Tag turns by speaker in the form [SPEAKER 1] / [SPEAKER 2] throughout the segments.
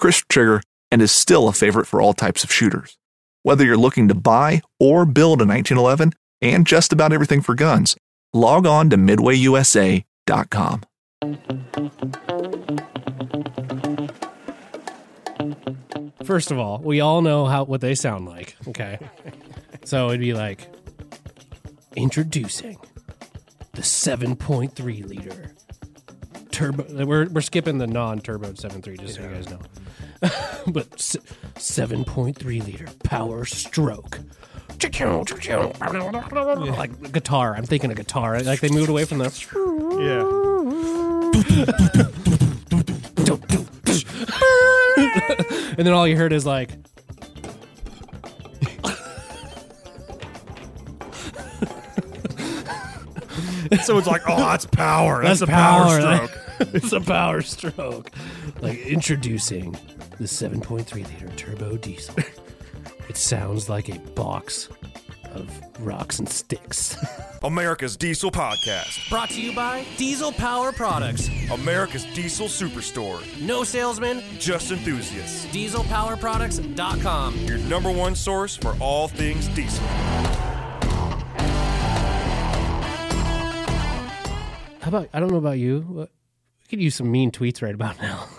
[SPEAKER 1] crisp trigger, and is still a favorite for all types of shooters. Whether you're looking to buy or build a 1911 and just about everything for guns, log on to midwayusa.com.
[SPEAKER 2] First of all, we all know how what they sound like. Okay, so it'd be like introducing the 7.3 liter turbo. We're we're skipping the non-turbo 7.3, just so you guys know. but 7.3 liter power stroke. Like guitar. I'm thinking a guitar. Like they moved away from the.
[SPEAKER 3] Yeah.
[SPEAKER 2] and then all you heard is like.
[SPEAKER 3] Someone's like, "Oh, that's power. That's,
[SPEAKER 2] That's
[SPEAKER 3] a power,
[SPEAKER 2] power.
[SPEAKER 3] stroke."
[SPEAKER 2] it's a power stroke. Like introducing the 7.3 liter turbo diesel. It sounds like a box of rocks and sticks.
[SPEAKER 4] America's Diesel Podcast.
[SPEAKER 5] Brought to you by Diesel Power Products.
[SPEAKER 4] America's Diesel Superstore.
[SPEAKER 5] No salesman,
[SPEAKER 4] Just enthusiasts.
[SPEAKER 5] dieselpowerproducts.com.
[SPEAKER 4] Your number one source for all things diesel.
[SPEAKER 2] How about I don't know about you. but We could use some mean tweets right about now.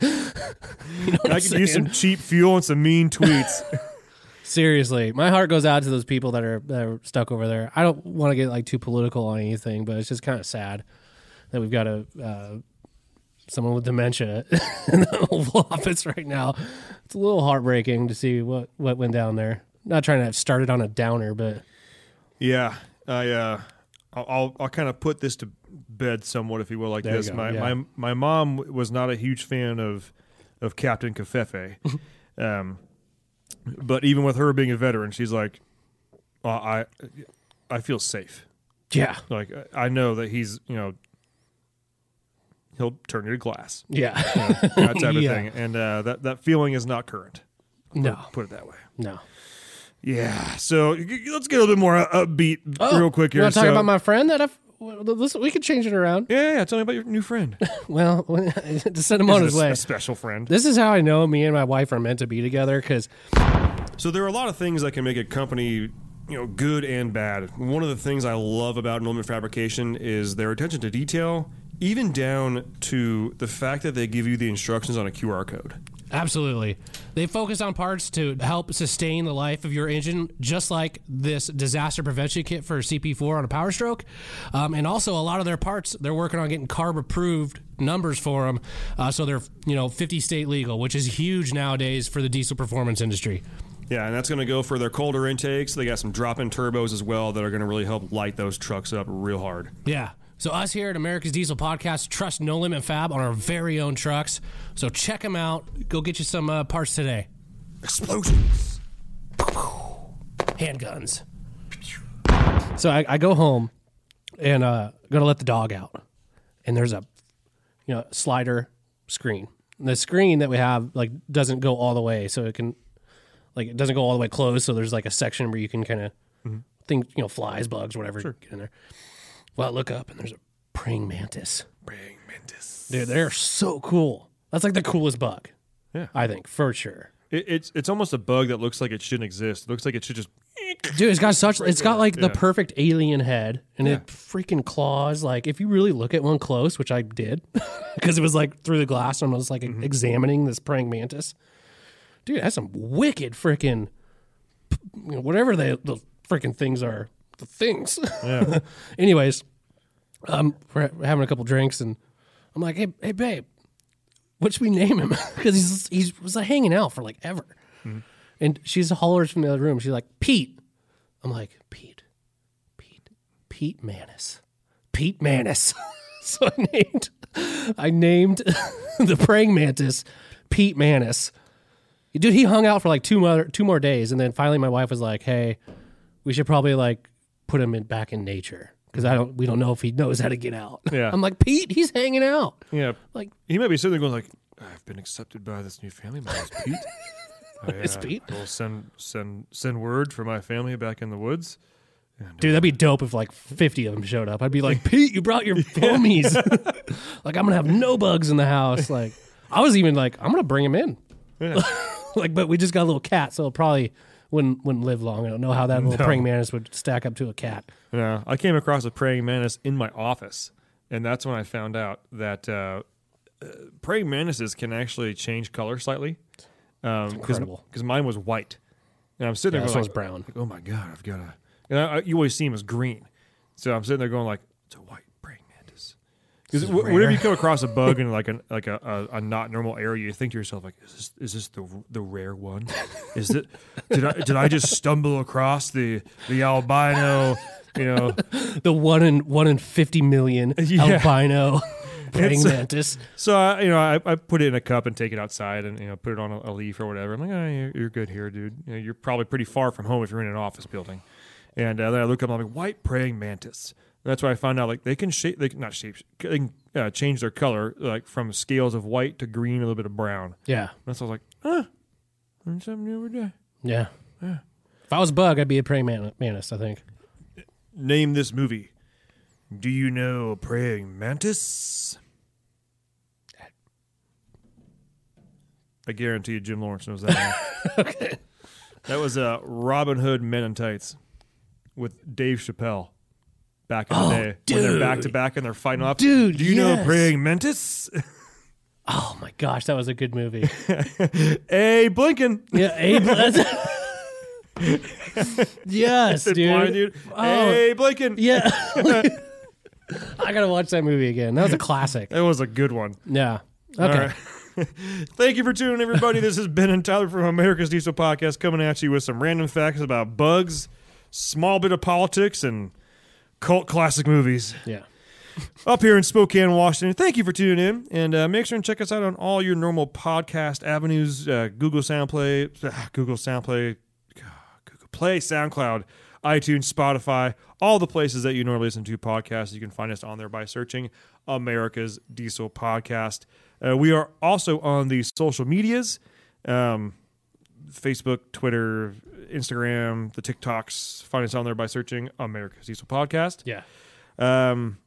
[SPEAKER 2] you know
[SPEAKER 3] I
[SPEAKER 2] I'm
[SPEAKER 3] could use some cheap fuel and some mean tweets.
[SPEAKER 2] Seriously, my heart goes out to those people that are that are stuck over there. I don't want to get like too political on anything, but it's just kind of sad that we've got a uh, someone with dementia in the Oval Office right now. It's a little heartbreaking to see what what went down there. Not trying to have started on a downer, but
[SPEAKER 3] yeah, I uh, I'll I'll, I'll kind of put this to bed somewhat, if you will, like
[SPEAKER 2] There
[SPEAKER 3] this. my
[SPEAKER 2] yeah.
[SPEAKER 3] my my mom was not a huge fan of of Captain Covfefe, um, but even with her being a veteran, she's like, oh, I I feel safe.
[SPEAKER 2] yeah,
[SPEAKER 3] Like I I know that he's you know he'll turn you to glass,
[SPEAKER 2] yeah,
[SPEAKER 3] that type of
[SPEAKER 2] Yeah.
[SPEAKER 3] thing, and uh, that that feeling is not current.
[SPEAKER 2] no,
[SPEAKER 3] Put it that way.
[SPEAKER 2] no.
[SPEAKER 3] Yeah. So let's get a little bit more upbeat real quick
[SPEAKER 2] You
[SPEAKER 3] here.
[SPEAKER 2] want to talk
[SPEAKER 3] So-
[SPEAKER 2] about my friend that I've? Well, Listen, we could change it around.
[SPEAKER 3] yeah, yeah. Tell me about your new friend.
[SPEAKER 2] Well, to send him on his way.
[SPEAKER 3] a special friend.
[SPEAKER 2] This is how I know me and my wife are meant to be together because
[SPEAKER 3] So there are a lot of things that can make a company, you know, good and bad. One of the things I love about No Limit Fabrication is their attention to detail, even down to the fact that they give you the instructions on a QR code.
[SPEAKER 2] Absolutely. They focus on parts to help sustain the life of your engine, just like this disaster prevention kit for CP4 on a Power Stroke. Um, and also, a lot of their parts, they're working on getting CARB approved numbers for them. Uh, so they're, you know, 50 state legal, which is huge nowadays for the diesel performance industry.
[SPEAKER 3] Yeah, and that's going to go for their colder intakes. They got some drop-in turbos as well that are going to really help light those trucks up real hard.
[SPEAKER 2] Yeah. So us here at America's Diesel Podcast trust No Limit Fab on our very own trucks. So check them out. Go get you some uh, parts today.
[SPEAKER 4] Explosions.
[SPEAKER 2] handguns. So I, I go home and uh, go to let the dog out, and there's a you know slider screen. And the screen that we have like doesn't go all the way, so it can like it doesn't go all the way closed. So there's like a section where you can kind of think, you know, flies, bugs, whatever, get in there. Well, I look up and there's a praying mantis.
[SPEAKER 3] Praying mantis.
[SPEAKER 2] Dude, they're so cool. That's like the coolest bug.
[SPEAKER 3] Yeah.
[SPEAKER 2] I think for sure.
[SPEAKER 3] It, it's it's almost a bug that looks like it shouldn't exist. It looks like it should just.
[SPEAKER 2] Dude, it's got such. It's got like the
[SPEAKER 3] Yeah.
[SPEAKER 2] perfect alien head, and it freaking claws. Like if you really look at one close, which I did, because it was like through the glass, and I was like
[SPEAKER 3] Mm-hmm.
[SPEAKER 2] examining this praying mantis. Dude, it has some wicked freaking, you know, whatever they the freaking things are, the things.
[SPEAKER 3] Yeah.
[SPEAKER 2] Anyways, um, we're ha- having a couple drinks, and I'm like, hey, hey, babe, what should we name him? Because he's he's was like hanging out for like ever. And she's hollers from the other room. She's like, Pete. I'm like, Pete, Pete, Pete Manis, Pete Manis. so I named, I named the praying mantis Pete Manis. Dude, he hung out for like two more two more days, and then finally my wife was like, "Hey, we should probably like put him in back in nature because I don't we don't know if he knows how to get out."
[SPEAKER 3] Yeah.
[SPEAKER 2] I'm like, Pete, he's hanging out.
[SPEAKER 3] Yeah.
[SPEAKER 2] Like,
[SPEAKER 3] He might be sitting there going like, "I've been accepted by this new family. My name's Pete. I,
[SPEAKER 2] It's uh, Pete?
[SPEAKER 3] Will send send send word for my family back in the woods."
[SPEAKER 2] Dude, that'd be uh, dope if like 50 of them showed up. I'd be like, Pete, you brought your homies. like, I'm going to have no bugs in the house. Like, I was even like, I'm going to bring him in. like, but we just got a little cat, so it'll probably wouldn't, wouldn't live long. I don't know how that little
[SPEAKER 3] No.
[SPEAKER 2] praying mantis would stack up to a cat.
[SPEAKER 3] Yeah, I came across a praying mantis in my office, and that's when I found out that uh, uh, praying mantises can actually change color slightly. Um,
[SPEAKER 2] incredible.
[SPEAKER 3] Because mine was white, and I'm sitting
[SPEAKER 2] Yeah,
[SPEAKER 3] there
[SPEAKER 2] this
[SPEAKER 3] going
[SPEAKER 2] one's
[SPEAKER 3] like,
[SPEAKER 2] brown.
[SPEAKER 3] like, oh my god, I've got a. And I, I, you always see them as green, so I'm sitting there going like, it's a white. Because whenever you come across a bug in like a like a, a, a not normal area, you think to yourself like, is this is this the the rare one? Is it did I did I just stumble across the the albino? You know,
[SPEAKER 2] The one in one in 50 million
[SPEAKER 3] Yeah.
[SPEAKER 2] albino praying mantis.
[SPEAKER 3] So I, you know, I, I put it in a cup and take it outside, and you know, put it on a, a leaf or whatever. I'm like, oh, you're, you're good here, dude. You know, you're probably pretty far from home if you're in an office building. And uh, then I look up, and I'm like, white praying mantis. And that's why I found out like they can shape, they can not shape, they can uh, change their color like from scales of white to green, a little bit of brown.
[SPEAKER 2] Yeah.
[SPEAKER 3] That's why I was like, huh, learn something new every day.
[SPEAKER 2] Yeah. Yeah. If I was a bug, I'd be a praying man- mantis, I think.
[SPEAKER 3] Name this movie. Do you know praying mantis? I guarantee you, Jim Lawrence knows that.
[SPEAKER 2] okay.
[SPEAKER 3] That was uh, Robin Hood Men in Tights with Dave Chappelle back in the
[SPEAKER 2] Oh,
[SPEAKER 3] day. When they're back to back and they're fighting off.
[SPEAKER 2] Dude,
[SPEAKER 3] do you know praying mantis?
[SPEAKER 2] Oh my gosh, that was a good movie.
[SPEAKER 3] hey, Blinkin.
[SPEAKER 2] Yeah, Abe. yes, dude.
[SPEAKER 3] blind dude.
[SPEAKER 2] Oh.
[SPEAKER 3] Hey, Blinkin.
[SPEAKER 2] Yeah. I gotta watch that movie again. That was a classic.
[SPEAKER 3] That was a good one.
[SPEAKER 2] Yeah.
[SPEAKER 3] All
[SPEAKER 2] Okay.
[SPEAKER 3] right. Thank you for tuning in, everybody. This has Ben and Tyler from America's Diesel Podcast coming at you with some random facts about bugs, small bit of politics, and cult classic movies.
[SPEAKER 2] Yeah.
[SPEAKER 3] up here in Spokane, Washington. Thank you for tuning in, and uh, make sure and check us out on all your normal podcast avenues: uh, Google SoundPlay, uh, Google SoundPlay, Google Play, SoundCloud, iTunes, Spotify, all the places that you normally listen to podcasts. You can find us on there by searching America's Diesel Podcast. Uh, we are also on the social medias. Um, Facebook, Twitter, Instagram, the TikToks. Find us on there by searching America's Diesel Podcast.
[SPEAKER 2] Yeah.
[SPEAKER 3] Um,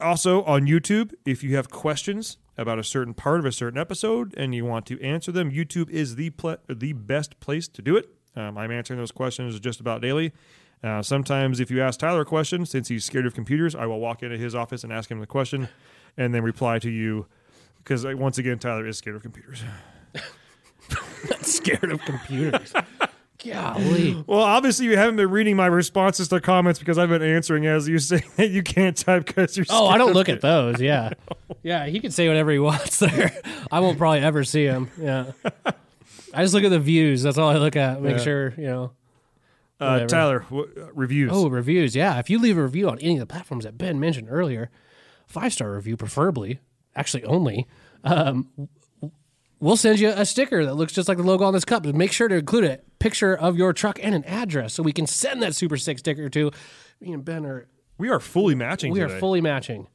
[SPEAKER 3] also on YouTube, if you have questions about a certain part of a certain episode and you want to answer them, YouTube is the pl- the best place to do it. Um, I'm answering those questions just about daily. Uh, sometimes, if you ask Tyler a question, since he's scared of computers, I will walk into his office and ask him the question, and then reply to you. Because once again, Tyler is scared of computers.
[SPEAKER 2] Not Scared of computers. Golly.
[SPEAKER 3] Well, obviously, you haven't been reading my responses to comments because I've been answering as you say that you can't type because you're.
[SPEAKER 2] Oh, I don't look at those. Yeah. Yeah, he can say whatever he wants there. I won't probably ever see him. Yeah. I just look at the views. That's all I look at. Make
[SPEAKER 3] Yeah.
[SPEAKER 2] sure, you know.
[SPEAKER 3] Uh. Tyler, w- uh, reviews.
[SPEAKER 2] Oh, reviews. Yeah. If you leave a review on any of the platforms that Ben mentioned earlier, five star review, preferably, actually only, um, we'll send you a sticker that looks just like the logo on this cup. But make sure to include a picture of your truck and an address so we can send that Super Sick sticker to me and Ben are
[SPEAKER 3] we are fully matching
[SPEAKER 2] we
[SPEAKER 3] today.
[SPEAKER 2] are fully matching.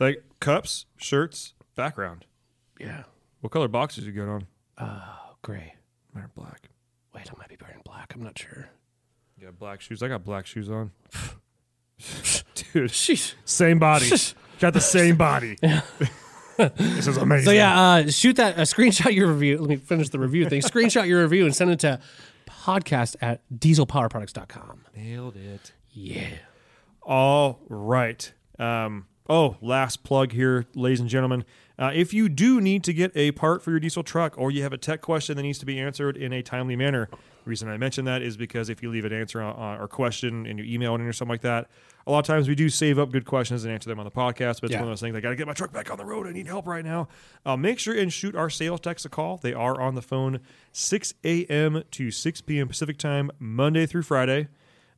[SPEAKER 3] like cups, shirts, background.
[SPEAKER 2] Yeah.
[SPEAKER 3] What color boxes you got on?
[SPEAKER 2] Oh, gray.
[SPEAKER 3] Mine are black.
[SPEAKER 2] Wait, I might be wearing black. I'm not sure.
[SPEAKER 3] Yeah, black shoes. I got black shoes on. Dude,
[SPEAKER 2] Sheesh.
[SPEAKER 3] same body. got the same body. this is amazing.
[SPEAKER 2] So yeah, uh, shoot that. Uh, screenshot your review. Let me finish the review thing. screenshot your review and send it to podcast at dieselpowerproducts.com.
[SPEAKER 3] nailed it.
[SPEAKER 2] Yeah.
[SPEAKER 3] All right. Um, oh, last plug here, ladies and gentlemen. Uh, if you do need to get a part for your diesel truck or you have a tech question that needs to be answered in a timely manner, the reason I mention that is because if you leave an answer on, on, or question in your email it or something like that, a lot of times we do save up good questions and answer them on the podcast. But it's
[SPEAKER 2] Yeah.
[SPEAKER 3] one of those things. I got to get my truck back on the road. I need help right now. Uh, make sure and shoot our sales techs a call. They are on the phone 6 a.m. to 6 p.m. Pacific time, Monday through Friday.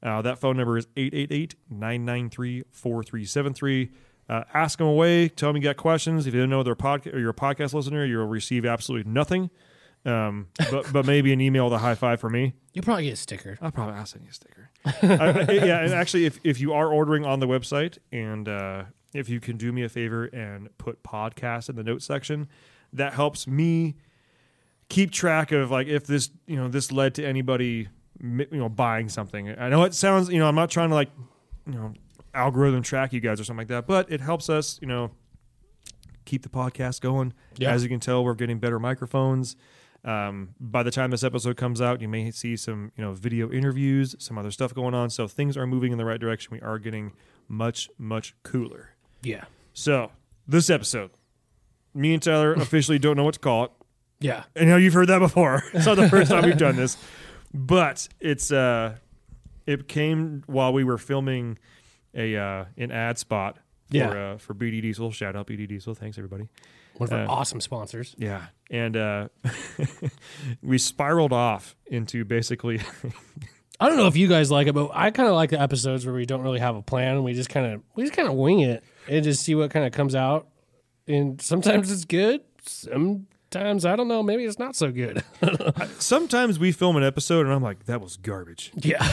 [SPEAKER 3] Uh, that phone number is 888 993 4373. Uh, Ask them away. Tell them you got questions. If you don't know their podcast or you're a podcast listener, you'll receive absolutely nothing. Um, but but maybe an email with a high five for me.
[SPEAKER 2] You'll probably get a sticker.
[SPEAKER 3] I'll probably I'll send you a sticker. I- I- yeah, and actually, if, if you are ordering on the website, and uh, if you can do me a favor and put podcast in the notes section, that helps me keep track of like if this you know this led to anybody you know buying something. I know it sounds you know I'm not trying to like you know algorithm track you guys or something like that, but it helps us you know keep the podcast going.
[SPEAKER 2] Yeah.
[SPEAKER 3] As you can tell, we're getting better microphones. Um, by the time this episode comes out, you may see some, you know, video interviews, some other stuff going on. So things are moving in the right direction. We are getting much, much cooler.
[SPEAKER 2] Yeah.
[SPEAKER 3] So this episode, me and Tyler officially don't know what to call it.
[SPEAKER 2] Yeah.
[SPEAKER 3] I know you've heard that before. It's not the first time we've done this, but it's uh, it came while we were filming a uh, an ad spot for
[SPEAKER 2] Yeah.
[SPEAKER 3] uh, for BD Diesel. Shout out BD Diesel. Thanks everybody.
[SPEAKER 2] One of our
[SPEAKER 3] Uh,
[SPEAKER 2] awesome sponsors.
[SPEAKER 3] Yeah, and uh, we spiraled off into basically
[SPEAKER 2] I don't know if you guys like it, but I kind of like the episodes where we don't really have a plan. And we just kind of we just kind of wing it and just see what kind of comes out. And sometimes it's good. Sometimes I don't know. Maybe it's not so good.
[SPEAKER 3] sometimes we film an episode and I'm like that was garbage,
[SPEAKER 2] yeah.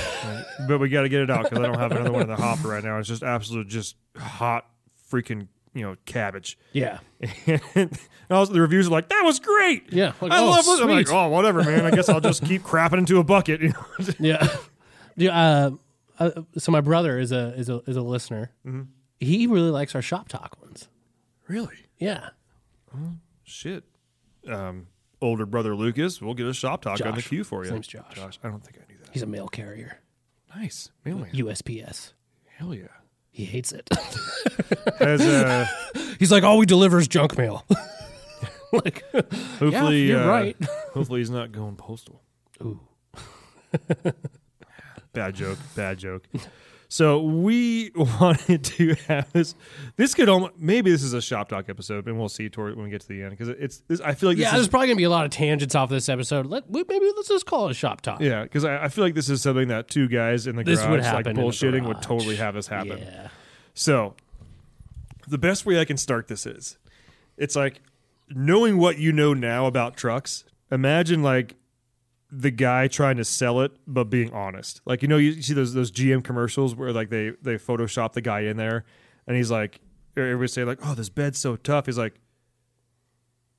[SPEAKER 3] but we got to get it out because I don't have another one in the hopper right now. It's just absolute, just hot freaking you know cabbage.
[SPEAKER 2] Yeah.
[SPEAKER 3] and also the reviews are like, "That was great."
[SPEAKER 2] Yeah, like,
[SPEAKER 3] I
[SPEAKER 2] oh,
[SPEAKER 3] love it. I'm like, "Oh, whatever, man. I guess I'll just keep crapping into a bucket." You know?
[SPEAKER 2] Yeah. yeah uh, uh, so my brother is a is a is a listener.
[SPEAKER 3] Mm-hmm.
[SPEAKER 2] He really likes our shop talk ones.
[SPEAKER 3] really?
[SPEAKER 2] Yeah.
[SPEAKER 3] Oh, shit. Um, older brother Lucas, we'll get a shop talk on the queue for you.
[SPEAKER 2] His name's Josh.
[SPEAKER 3] Josh, I don't think I knew that.
[SPEAKER 2] He's a mail carrier.
[SPEAKER 3] Nice, mailman.
[SPEAKER 2] USPS.
[SPEAKER 3] Hell yeah.
[SPEAKER 2] He hates it.
[SPEAKER 3] As uh,
[SPEAKER 2] He's like, all we deliver is junk mail. like,
[SPEAKER 3] hopefully,
[SPEAKER 2] you're
[SPEAKER 3] uh,
[SPEAKER 2] right.
[SPEAKER 3] hopefully he's not going postal.
[SPEAKER 2] Ooh.
[SPEAKER 3] Bad joke. Bad joke. So we wanted to have this. This could almost maybe this is a shop talk episode, and we'll see toward when we get to the end because it's. This, I feel like this
[SPEAKER 2] yeah,
[SPEAKER 3] is
[SPEAKER 2] there's probably gonna be a lot of tangents off this episode. Let we- maybe let's just call it a shop talk.
[SPEAKER 3] Yeah, because I, I feel like this is something that two guys in the
[SPEAKER 2] This
[SPEAKER 3] garage like bullshitting would totally have this happen.
[SPEAKER 2] Yeah.
[SPEAKER 3] So, the best way I can start this is, it's like knowing what you know now about trucks. Imagine like the guy trying to sell it, but being honest. Like you know, you see those those GM commercials where like they they Photoshop the guy in there, and he's like, everybody say like, "Oh, this bed's so tough." He's like,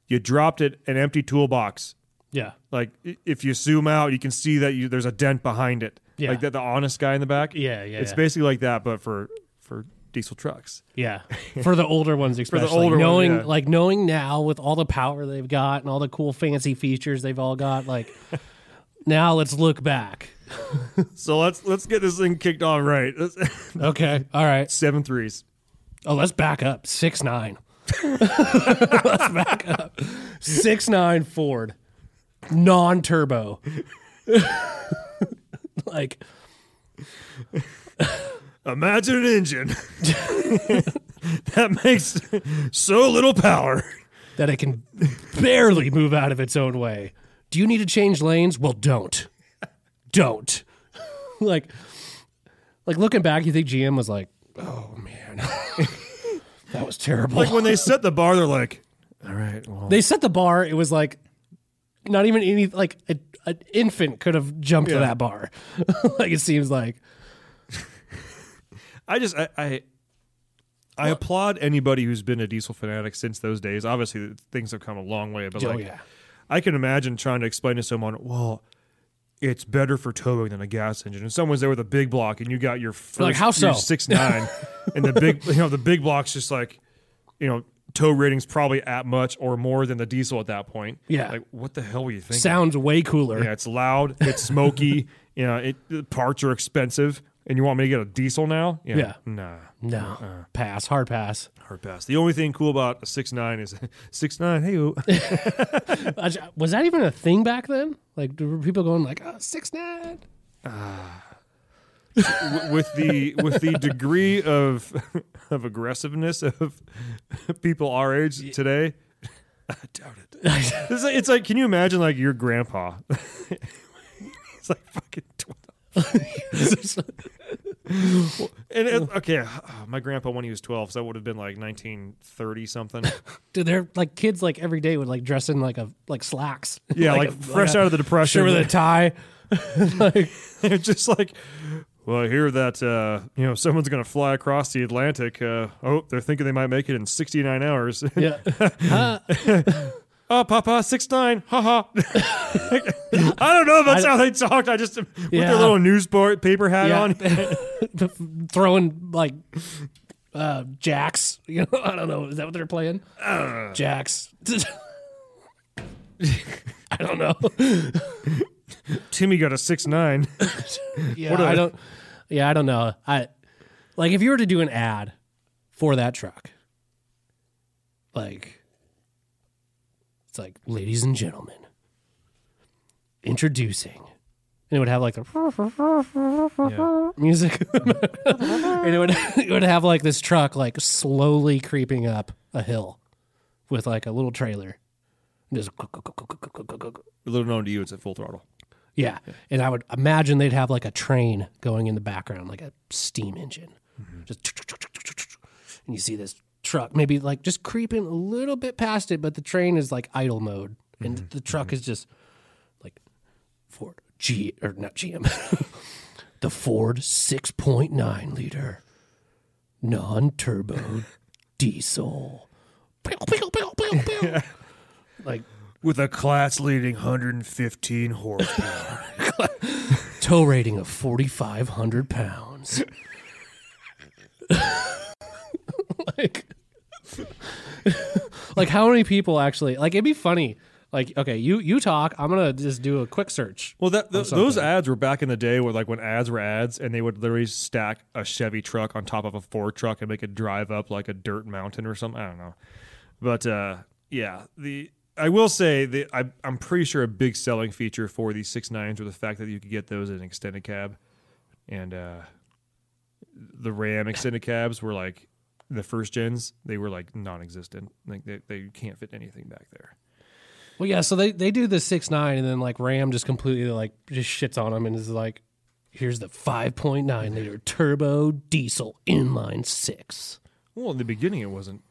[SPEAKER 3] "You dropped it an empty toolbox."
[SPEAKER 2] Yeah.
[SPEAKER 3] Like if you zoom out, you can see that you, there's a dent behind it.
[SPEAKER 2] Yeah.
[SPEAKER 3] Like that, the honest guy in the back.
[SPEAKER 2] Yeah, yeah,
[SPEAKER 3] It's
[SPEAKER 2] yeah.
[SPEAKER 3] basically like that, but for for diesel trucks.
[SPEAKER 2] Yeah, for the older ones, especially
[SPEAKER 3] older ones,
[SPEAKER 2] knowing
[SPEAKER 3] yeah.
[SPEAKER 2] like knowing now with all the power they've got and all the cool fancy features they've all got. Like now, let's look back.
[SPEAKER 3] So let's let's get this thing kicked off right.
[SPEAKER 2] Okay, all right.
[SPEAKER 3] Seven threes.
[SPEAKER 2] Oh, let's back up. Six nine. let's back up. Six nine Ford, non turbo. like
[SPEAKER 3] Imagine an engine that makes so little power.
[SPEAKER 2] that it can barely move out of its own way. Do you need to change lanes? Well, don't. Don't. like like looking back, you think GM was like, "Oh man. that was terrible."
[SPEAKER 3] Like when they set the bar, they're like, "All right, well,
[SPEAKER 2] they set the bar, it was like not even any like a, an infant could have jumped to that bar. like it seems like.
[SPEAKER 3] I just I I, I applaud anybody who's been a diesel fanatic since those days. Obviously, things have come a long way, but
[SPEAKER 2] Oh
[SPEAKER 3] like,
[SPEAKER 2] yeah.
[SPEAKER 3] I can imagine trying to explain to someone, well, it's better for towing than a gas engine. And someone's there with a big block, and you got your first
[SPEAKER 2] like, how so?
[SPEAKER 3] six nine, and the big you know the big block's just like you know tow rating's probably at much or more than the diesel at that point.
[SPEAKER 2] Yeah.
[SPEAKER 3] like what the hell were you thinking?
[SPEAKER 2] Sounds way cooler.
[SPEAKER 3] Yeah, it's loud, it's smoky. you know, it the parts are expensive, and you want me to get a diesel now? Yeah,
[SPEAKER 2] Yeah.
[SPEAKER 3] nah,
[SPEAKER 2] No, pass, hard pass.
[SPEAKER 3] hard pass. The only thing cool about a six nine is six nine. Hey,
[SPEAKER 2] Uh, Was that even a thing back then? Like, were people going like, oh, six nine?
[SPEAKER 3] w- with the with the degree of of aggressiveness of people our age today, I doubt it. It's like, it's like, can you imagine like your grandpa? He's like fucking and it, okay, my grandpa when he was twelve, so that would have been like nineteen thirty something.
[SPEAKER 2] Dude, they're like kids like every day would like dress in like a like slacks.
[SPEAKER 3] Yeah, like,
[SPEAKER 2] a-
[SPEAKER 3] fresh
[SPEAKER 2] a
[SPEAKER 3] out of the depression.
[SPEAKER 2] shirt with a tie. like,
[SPEAKER 3] just like, well, I hear that uh, you know someone's going to fly across the Atlantic. Uh, oh, they're thinking they might make it in sixty nine hours.
[SPEAKER 2] yeah.
[SPEAKER 3] Oh, Papa, six nine, haha. I don't know if that's how they talked. I just with
[SPEAKER 2] Yeah.
[SPEAKER 3] their little newspaper paper hat
[SPEAKER 2] Yeah.
[SPEAKER 3] on.
[SPEAKER 2] Throwing like uh jacks. You know, I don't know. Is that what they're playing?
[SPEAKER 3] Uh.
[SPEAKER 2] jacks. I don't know.
[SPEAKER 3] Timmy got a six nine.
[SPEAKER 2] Yeah,
[SPEAKER 3] are
[SPEAKER 2] I don't. Yeah, I don't know. I like if you were to do an ad for that truck, like it's like, ladies and gentlemen, introducing, and it would have like the music, and it would it would have like this truck like slowly creeping up a hill with like a little trailer, and just
[SPEAKER 3] Little known to you, it's at full throttle.
[SPEAKER 2] yeah. And I would imagine they'd have like a train going in the background, like a steam engine. Mm-hmm. Just and you see this truck maybe like just creeping a little bit past it, but the train is like idle mode. And mm-hmm. the truck mm-hmm. is just like Ford G or not GM. the Ford 6.9 liter non-turbo diesel. Pew, pew, pew, pew, pew. like
[SPEAKER 3] With a class leading 115 horsepower.
[SPEAKER 2] tow rating of 4,500 pounds. like, like how many people actually like? It'd be funny. Like, okay, you you talk. I'm gonna just do a quick search.
[SPEAKER 3] Well, that th- those ads were back in the day where, like, when ads were ads, and they would literally stack a Chevy truck on top of a Ford truck and make it drive up like a dirt mountain or something. I don't know, but uh, yeah, the I will say that I, I'm pretty sure a big selling feature for these six nines were the fact that you could get those in extended cab, and uh, the Ram extended cabs were like the first gens. They were like non-existent. Like they, they can't fit anything back there.
[SPEAKER 2] Well, yeah. So they they do the six nine, and then like Ram just completely like just shits on them and is like, here's the 5.9 liter turbo diesel inline six.
[SPEAKER 3] Well, in the beginning, it wasn't.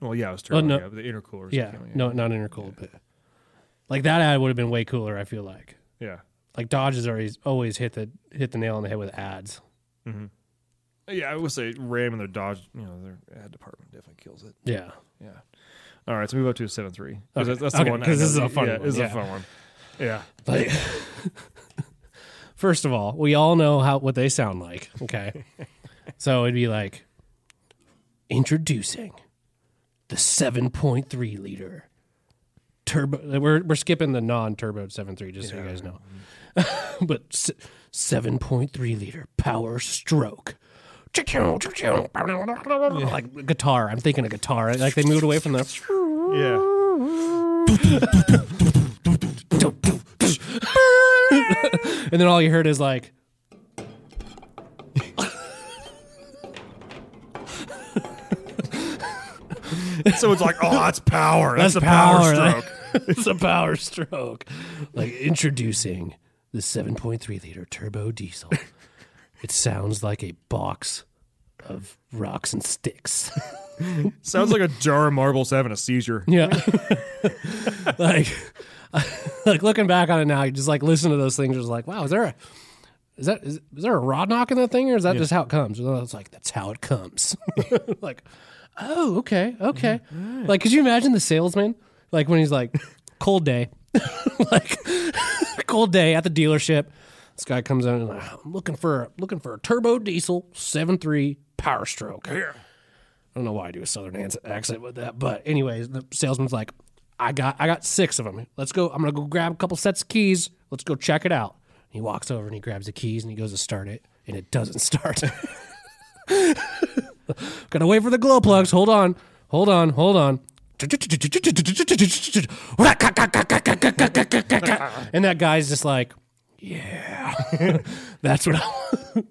[SPEAKER 3] Well, yeah, it was oh, turbo.
[SPEAKER 2] Oh, no.
[SPEAKER 3] yeah, but the intercoolers.
[SPEAKER 2] Yeah, no, not intercooled, but like that ad would have been way cooler. I feel like.
[SPEAKER 3] yeah.
[SPEAKER 2] Like Dodge has always always hit the hit the nail on the head with ads. Mm-hmm.
[SPEAKER 3] Yeah, I would say Ram and their Dodge, you know, their ad department definitely kills it.
[SPEAKER 2] Yeah.
[SPEAKER 3] Yeah. All right, so move up to a seven three.
[SPEAKER 2] Okay.
[SPEAKER 3] That's, that's
[SPEAKER 2] Okay,
[SPEAKER 3] the one.
[SPEAKER 2] 'cause
[SPEAKER 3] I
[SPEAKER 2] this is a fun
[SPEAKER 3] yeah,
[SPEAKER 2] one,
[SPEAKER 3] This is
[SPEAKER 2] yeah.
[SPEAKER 3] a fun one. Yeah.
[SPEAKER 2] Like, first of all, we all know how what they sound like. Okay, so it'd be like introducing the seven point three liter turbo. We're we're skipping the non turbo seven three, just so you guys know. but seven point three liter power stroke. Like guitar, I'm thinking a guitar. Like they moved away from the.
[SPEAKER 3] Yeah.
[SPEAKER 2] and then all you heard is like
[SPEAKER 3] So it's like, oh, that's power. That's,
[SPEAKER 2] That's
[SPEAKER 3] a power,
[SPEAKER 2] power.
[SPEAKER 3] stroke.
[SPEAKER 2] it's a power stroke. Like introducing the 7.3 liter turbo diesel. It sounds like a box of rocks and sticks.
[SPEAKER 3] Sounds like a jar of marbles having a seizure.
[SPEAKER 2] Yeah. like like looking back on it now, you just like listen to those things, just like, wow, is there a is that is, is there a rod knock in that thing or is that just how it comes? And it's like that's how it comes. like, oh, okay, okay. Mm-hmm. Like, could you imagine the salesman? Like when he's like, cold day, like cold day at the dealership. This guy comes in and like, I'm looking for looking for a turbo diesel 7.3 Power Stroke. I don't know why I do a southern accent with that, but anyways, the salesman's like, I got I got six of them. Let's go. I'm gonna go grab a couple sets of keys. Let's go check it out. He walks over and he grabs the keys and he goes to start it, and it doesn't start. Gotta wait for the glow plugs. Hold on. Hold on. Hold on. And that guy's just like, yeah. That's what I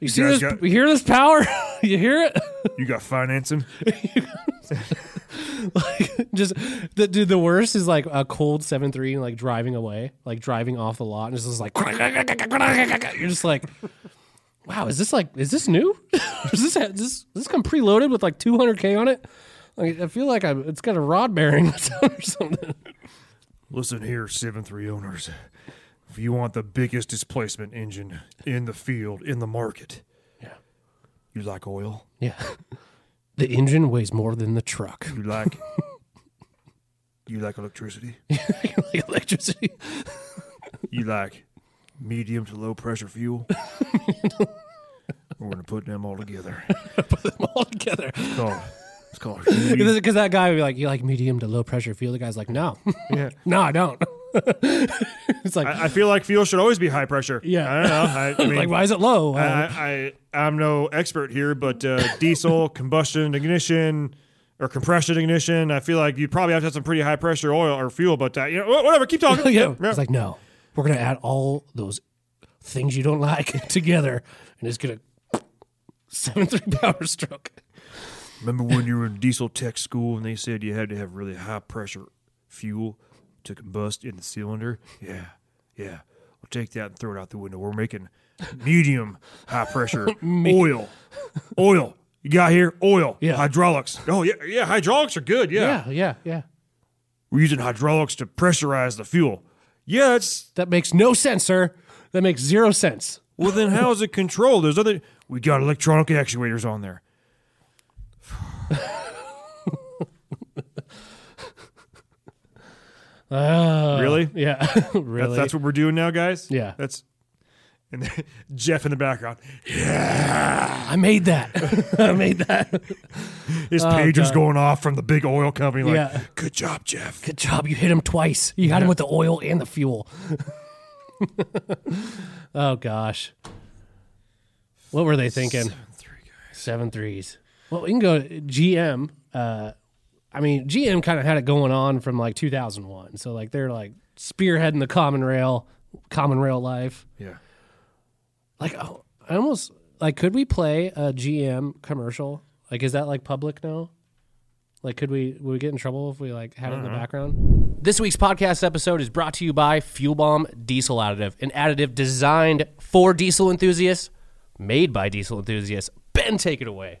[SPEAKER 2] You see this
[SPEAKER 3] got-
[SPEAKER 2] you hear this power? you hear it?
[SPEAKER 3] You got financing?
[SPEAKER 2] like just the dude the worst is like a cold 7-3 like driving away, like driving off the lot and it's just like you're just like Wow, is this like is this new? is this is this does this come preloaded with like 200k on it? Like I feel like I'm, it's got a rod bearing or something.
[SPEAKER 3] Listen here, seven three owners. If you want the biggest displacement engine in the field, in the market,
[SPEAKER 2] Yeah.
[SPEAKER 3] you like oil?
[SPEAKER 2] Yeah. The engine weighs more than the truck.
[SPEAKER 3] You like you like electricity?
[SPEAKER 2] You like electricity.
[SPEAKER 3] You like medium to low pressure fuel? We're gonna put them all together.
[SPEAKER 2] Put them all together.
[SPEAKER 3] Called, it's called.
[SPEAKER 2] Because that guy would be like, you like medium to low pressure fuel? The guy's like, no.
[SPEAKER 3] Yeah.
[SPEAKER 2] no, I don't. it's like,
[SPEAKER 3] I, I feel like fuel should always be high pressure.
[SPEAKER 2] Yeah.
[SPEAKER 3] I don't know. I, I mean,
[SPEAKER 2] like, why is it low?
[SPEAKER 3] I, I I'm no expert here, but uh, diesel combustion ignition or compression ignition, I feel like you'd probably have to have some pretty high pressure oil or fuel. But uh, you know, whatever. Keep talking.
[SPEAKER 2] yeah.
[SPEAKER 3] Yeah.
[SPEAKER 2] It's like, no, we're going to add all those things you don't like together and it's to 7 3 power stroke.
[SPEAKER 3] Remember when you were in diesel tech school and they said you had to have really high pressure fuel to combust in the cylinder? Yeah, yeah. We'll take that and throw it out the window. We're making medium high pressure oil. Oil. You got here oil.
[SPEAKER 2] Yeah.
[SPEAKER 3] Hydraulics. Oh yeah, yeah. Hydraulics are good.
[SPEAKER 2] Yeah, yeah, yeah.
[SPEAKER 3] We're using hydraulics to pressurize the fuel. Yeah, it's
[SPEAKER 2] That makes no sense, sir. That makes zero sense.
[SPEAKER 3] well. Then how is it controlled? There's other. We got electronic actuators on there. Really?
[SPEAKER 2] Yeah,
[SPEAKER 3] That's,
[SPEAKER 2] really.
[SPEAKER 3] that's what we're doing now, guys.
[SPEAKER 2] Yeah.
[SPEAKER 3] That's and Jeff in the background. Yeah.
[SPEAKER 2] I made that. I made that.
[SPEAKER 3] His pager's
[SPEAKER 2] God.
[SPEAKER 3] going off from the big oil company. Like,
[SPEAKER 2] Yeah.
[SPEAKER 3] good job, Jeff.
[SPEAKER 2] Good job. You hit him twice. You got him with the oil and the fuel. oh gosh. What were they thinking? Seven threes. Well, we can go to GM. Uh, I mean, GM kind of had it going on from like 2001. So like they're like spearheading the common rail, common rail life.
[SPEAKER 3] Yeah.
[SPEAKER 2] Like oh, I almost like could we play a GM commercial? Like is that like public now? Like could we would we get in trouble if we like had it in the mm-hmm. background? This week's podcast episode is brought to you by Fuel Bomb Diesel Additive, an additive designed for diesel enthusiasts, made by diesel enthusiasts. Ben, take it away.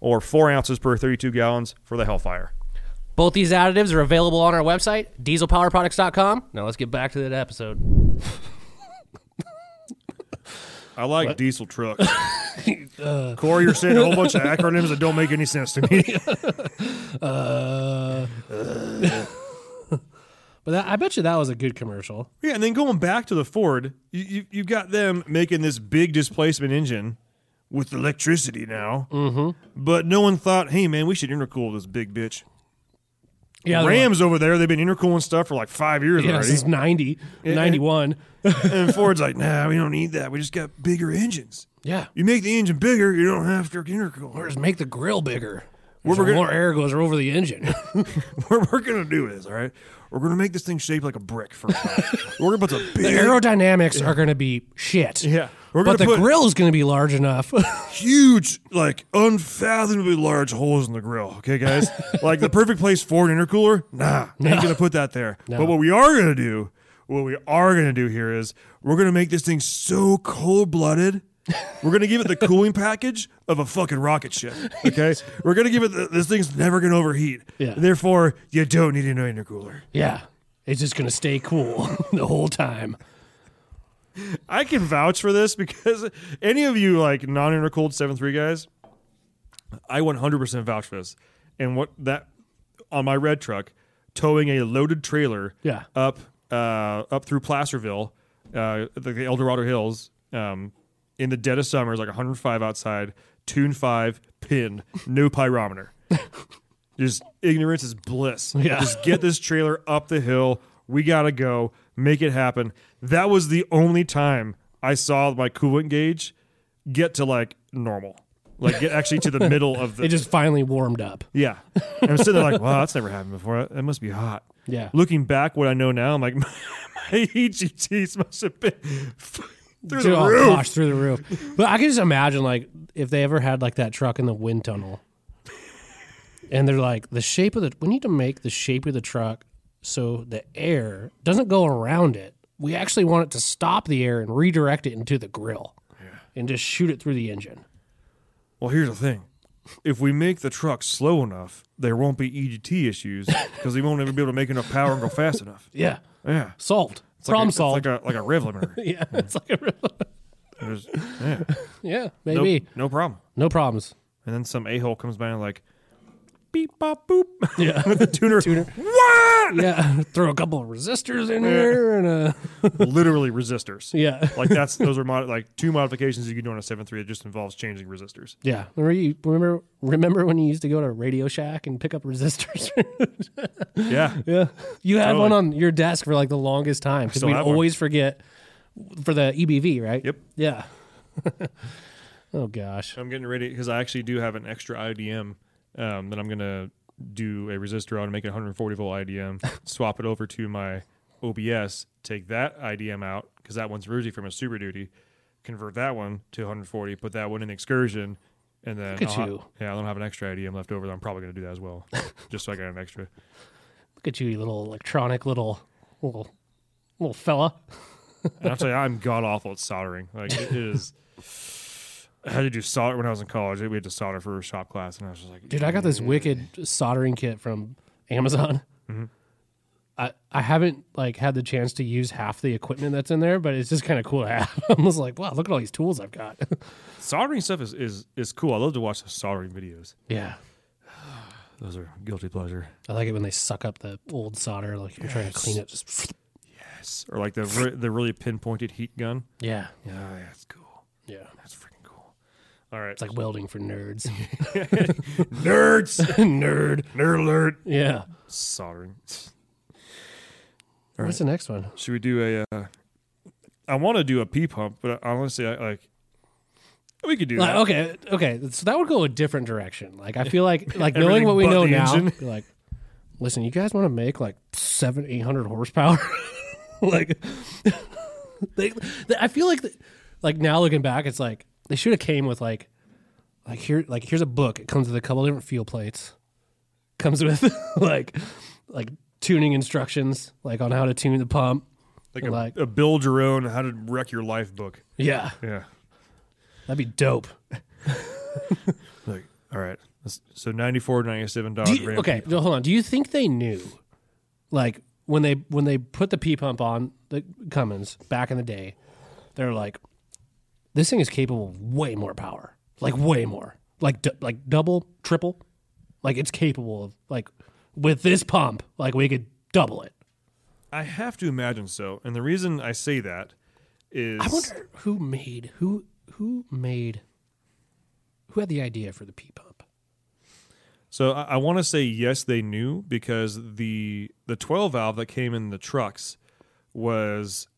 [SPEAKER 3] or four ounces per 32 gallons for the Hellfire.
[SPEAKER 2] Both these additives are available on our website, dieselpowerproducts.com. Now let's get back to that episode.
[SPEAKER 3] I like diesel trucks. Corey, you're saying a whole bunch of acronyms that don't make any sense to me.
[SPEAKER 2] Uh, but that, I bet you that was a good commercial.
[SPEAKER 3] yeah, and then going back to the Ford, you, you, you've got them making this big displacement engine with electricity now. Mm-hmm. But no one thought, hey, man, we should intercool this big bitch.
[SPEAKER 2] Yeah,
[SPEAKER 3] Rams over there, they've been intercooling stuff for like five years
[SPEAKER 2] Yeah,
[SPEAKER 3] already.
[SPEAKER 2] this is 90, 91.
[SPEAKER 3] and Ford's like, nah, we don't need that. We just got bigger engines.
[SPEAKER 2] Yeah.
[SPEAKER 3] You make the engine bigger, you don't have to intercool.
[SPEAKER 2] Or just make the grill bigger.
[SPEAKER 3] We're
[SPEAKER 2] so
[SPEAKER 3] gonna-
[SPEAKER 2] more air goes over the engine.
[SPEAKER 3] what we're gonna do is, all right, we're gonna make this thing shaped like a brick for we're gonna put
[SPEAKER 2] the
[SPEAKER 3] big,
[SPEAKER 2] aerodynamics are going to be shit.
[SPEAKER 3] yeah, we're
[SPEAKER 2] But the grill is going to be large enough.
[SPEAKER 3] huge, like unfathomably large holes in the grill. Okay, guys, like the perfect place for an intercooler. Nah, we ain't gonna put that there. But what we are gonna do, what we are gonna do here is we're gonna make this thing so cold blooded. We're gonna give it the cooling package of a fucking rocket ship. Okay, we're gonna give it the, this thing's never gonna overheat.
[SPEAKER 2] Yeah.
[SPEAKER 3] Therefore, you don't need an intercooler.
[SPEAKER 2] yeah. It's just going to stay cool the whole time.
[SPEAKER 3] I can vouch for this because any of you like non intercooled seven three guys, I 100% vouch for this. And what that on my red truck, towing a loaded trailer
[SPEAKER 2] Yeah.
[SPEAKER 3] up uh, up through Placerville, uh, the, the El Hills, um, in the dead of summer, it's like 105 outside, tune five, pin, no pyrometer. Just ignorance is bliss.
[SPEAKER 2] Yeah.
[SPEAKER 3] Just get this trailer up the hill. We gotta go. Make it happen. That was the only time I saw my coolant gauge get to like normal. Like get actually to the middle of the
[SPEAKER 2] It just finally warmed up.
[SPEAKER 3] Yeah. And I'm sitting there like, wow, that's never happened before. That must be hot.
[SPEAKER 2] Yeah.
[SPEAKER 3] Looking back, what I know now, I'm like, my EGTs must have been through the
[SPEAKER 2] oh,
[SPEAKER 3] roof.
[SPEAKER 2] gosh, through the roof. But I can just imagine, like, if they ever had like that truck in the wind tunnel, and they're like, the shape of the. We need to make the shape of the truck so the air doesn't go around it. We actually want it to stop the air and redirect it into the grill, and just shoot it through the engine.
[SPEAKER 3] Well, here's the thing. If we make the truck slow enough, there won't be EGT issues because they won't ever be able to make enough power and go fast enough.
[SPEAKER 2] Yeah,
[SPEAKER 3] Yeah.
[SPEAKER 2] solved.
[SPEAKER 3] It's
[SPEAKER 2] Problem
[SPEAKER 3] like a,
[SPEAKER 2] solved.
[SPEAKER 3] Like a, like a rev limiter.
[SPEAKER 2] yeah, it's like a,
[SPEAKER 3] There's- yeah.
[SPEAKER 2] yeah,
[SPEAKER 3] No,
[SPEAKER 2] maybe
[SPEAKER 3] no problem.
[SPEAKER 2] no problems.
[SPEAKER 3] And then some a hole comes by and like, beep, bop, boop.
[SPEAKER 2] Yeah.
[SPEAKER 3] the tuner.
[SPEAKER 2] Tuner.
[SPEAKER 3] What?
[SPEAKER 2] Yeah, throw a couple of resistors in there and uh
[SPEAKER 3] Literally resistors.
[SPEAKER 2] yeah.
[SPEAKER 3] Like that's those are mod- like two modifications you can do on a seven three. It just involves changing resistors.
[SPEAKER 2] Yeah. Remember remember when you used to go to Radio Shack and pick up resistors?
[SPEAKER 3] Yeah.
[SPEAKER 2] yeah. You had
[SPEAKER 3] Totally.
[SPEAKER 2] one on your desk for like the longest time because we'd
[SPEAKER 3] have one.
[SPEAKER 2] always forget for the EBV, right?
[SPEAKER 3] Yep.
[SPEAKER 2] Yeah. oh gosh.
[SPEAKER 3] I'm getting ready because I actually do have an extra IDM um, that I'm gonna do a resistor on and make it 140 volt IDM. swap it over to my OBS. Take that IDM out because that one's originally from a Super Duty. Convert that one to 140. Put that one in Excursion. And then
[SPEAKER 2] Look at
[SPEAKER 3] I'll
[SPEAKER 2] you.
[SPEAKER 3] yeah, I don't have an extra IDM left over. I'm probably gonna do that as well, just so I got an extra.
[SPEAKER 2] Look at you, you little electronic little little little fella.
[SPEAKER 3] And I'll tell you, I'm god awful at soldering. Like it is. I had to do solder when I was in college. We had to solder for a shop class, and I was just like,
[SPEAKER 2] Dude, I got this wicked soldering kit from Amazon.
[SPEAKER 3] Mm-hmm.
[SPEAKER 2] I, I haven't like had the chance to use half the equipment that's in there, but it's just kind of cool to have. I'm just like, wow, look at all these tools I've got.
[SPEAKER 3] soldering stuff is, is is cool. I love to watch the soldering videos.
[SPEAKER 2] yeah,
[SPEAKER 3] Those are guilty pleasure.
[SPEAKER 2] I like it when they suck up the old solder, like you're trying to clean it. Just yes,
[SPEAKER 3] Or like the the really pinpointed heat gun.
[SPEAKER 2] yeah,
[SPEAKER 3] Yeah, that's cool.
[SPEAKER 2] yeah.
[SPEAKER 3] That's. All right,
[SPEAKER 2] It's like welding for nerds.
[SPEAKER 3] nerds,
[SPEAKER 2] Nerd.
[SPEAKER 3] nerd alert.
[SPEAKER 2] Yeah.
[SPEAKER 3] Soldering.
[SPEAKER 2] What's the next one?
[SPEAKER 3] Should we do a? Uh, I want to do a P pump, but honestly, I like. We could do
[SPEAKER 2] Like,
[SPEAKER 3] that.
[SPEAKER 2] okay, okay. So that would go a different direction. Like I feel like like knowing what we know now. like, listen, you guys want to make like seven, eight hundred horsepower? like, they, they- I feel like, the, like now looking back, it's like they should have came with like, like here, like here's a book. It comes with a couple different fuel plates. Comes with like, like tuning instructions, like on how to tune the pump.
[SPEAKER 3] Like a,
[SPEAKER 2] Like-
[SPEAKER 3] a build your own how to wreck your life book.
[SPEAKER 2] Yeah,
[SPEAKER 3] Yeah.
[SPEAKER 2] that'd be dope.
[SPEAKER 3] Like, all right. So 94, 97 Dodge
[SPEAKER 2] Do you- okay, no, hold on. Do you think they knew, like when they when they put the P pump on the Cummins back in the day, they're like, this thing is capable of way more power, like way more, like du- like double, triple, like it's capable of like with this pump, like we could double it.
[SPEAKER 3] I have to imagine so. And the reason I say that is
[SPEAKER 2] I wonder who made who who made who had the idea for the P pump.
[SPEAKER 3] So I, I want to say yes, they knew because the the 12 valve that came in the trucks was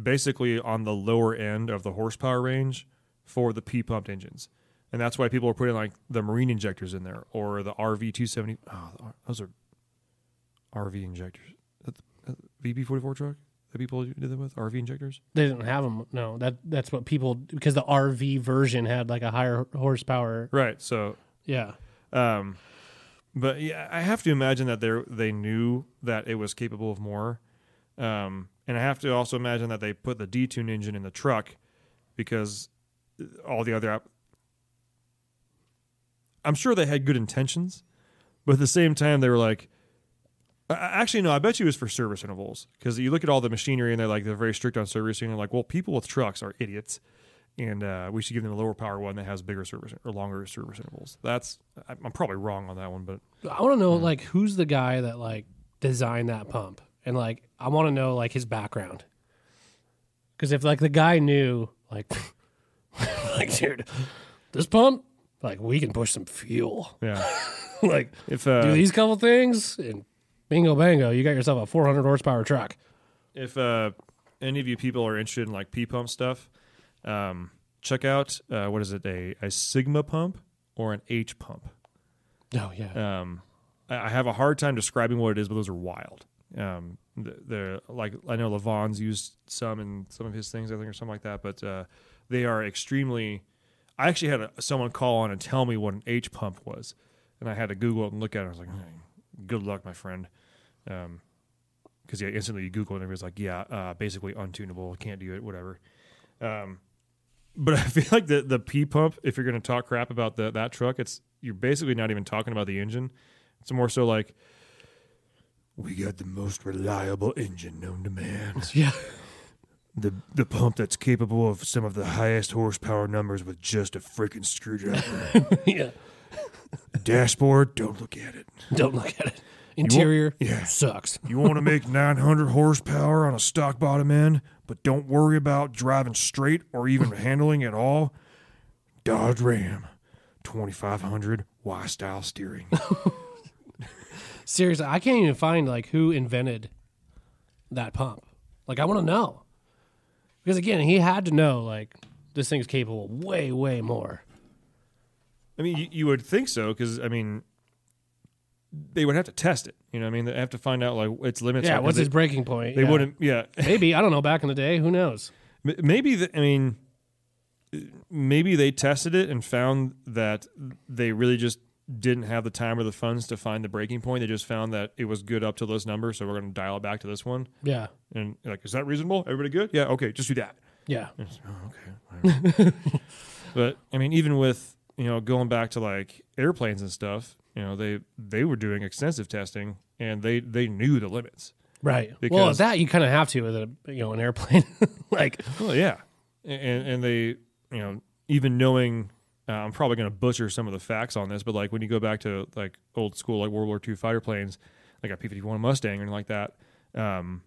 [SPEAKER 3] basically on the lower end of the horsepower range for the P pumped engines, and that's why people are putting like the marine injectors in there or the RV 270. Oh, those are RV injectors. VP 44 truck that people did that with RV injectors.
[SPEAKER 2] They didn't have them. No, that that's what people because the RV version had like a higher horsepower.
[SPEAKER 3] Right. So
[SPEAKER 2] Yeah.
[SPEAKER 3] Um, but yeah, I have to imagine that they they knew that it was capable of more. Um, and I have to also imagine that they put the detune engine in the truck because all the other. App- I'm sure they had good intentions, but at the same time they were like. Actually, no. I bet you it was for service intervals because you look at all the machinery and they're like they're very strict on servicing. They're like, well, people with trucks are idiots, and uh, we should give them a lower power one that has bigger service or longer service intervals. That's I'm probably wrong on that one, but
[SPEAKER 2] I want to know like who's the guy that like designed that pump, and like I want to know like his background. Because if like the guy knew like, like dude, this pump, like we can push some fuel,
[SPEAKER 3] yeah.
[SPEAKER 2] like
[SPEAKER 3] If uh,
[SPEAKER 2] do these couple things, and bingo bango, you got yourself a 400 horsepower truck.
[SPEAKER 3] if uh, any of you people are interested in like P pump stuff, um, check out uh, what is it a a Sigma pump or an H pump.
[SPEAKER 2] Oh yeah,
[SPEAKER 3] Um, I I have a hard time describing what it is, but those are wild. Um, the, the like I know Levon's used some in some of his things, I think, or something like that. But uh, they are extremely. I actually had a, someone call on and tell me what an H pump was, and I had to Google it and look at it. I was like, "Hmm, "Good luck, my friend," because yeah, instantly you Google it and everybody's like, "Yeah, uh, basically untunable, can't do it, whatever." Um, but I feel like the the P pump, if you're going to talk crap about the, that truck, it's you're basically not even talking about the engine. It's more so like we got the most reliable engine known to man.
[SPEAKER 2] yeah.
[SPEAKER 3] The the pump that's capable of some of the highest horsepower numbers with just a freaking screwdriver.
[SPEAKER 2] yeah.
[SPEAKER 3] Dashboard, don't look at it.
[SPEAKER 2] Don't look at it. Interior
[SPEAKER 3] yeah.
[SPEAKER 2] sucks.
[SPEAKER 3] You want to make 900 horsepower on a stock bottom end, but don't worry about driving straight or even handling at all. Dodge Ram, 2500 Y style steering.
[SPEAKER 2] Seriously, I can't even find like who invented that pump. Like I want to know. Because again, he had to know like this thing's capable of way, way more.
[SPEAKER 3] I mean, you, you would think so because I mean, they would have to test it. You know, what I mean, they have to find out like its limits.
[SPEAKER 2] Yeah, what's
[SPEAKER 3] they,
[SPEAKER 2] his breaking point?
[SPEAKER 3] They
[SPEAKER 2] Yeah.
[SPEAKER 3] wouldn't. Yeah,
[SPEAKER 2] Maybe I don't know. Back in the day, who knows?
[SPEAKER 3] Maybe. The, I mean, maybe they tested it and found that they really just didn't have the time or the funds to find the breaking point. They just found that it was good up to this number, so we're going to dial it back to this one.
[SPEAKER 2] Yeah,
[SPEAKER 3] And like, is that reasonable? Everybody good? Yeah. Okay, just do that.
[SPEAKER 2] yeah,
[SPEAKER 3] Oh, okay. but I mean, even with you know going back to like airplanes and stuff, you know they they were doing extensive testing and they they knew the limits.
[SPEAKER 2] right. well,
[SPEAKER 3] Because-
[SPEAKER 2] that you kind of have to with a you know an airplane. like
[SPEAKER 3] Well, yeah, and and they you know even knowing. Uh, I'm probably going to butcher some of the facts on this, but like when you go back to like old school like World War II fighter planes, like a P-51 Mustang or anything like that, um,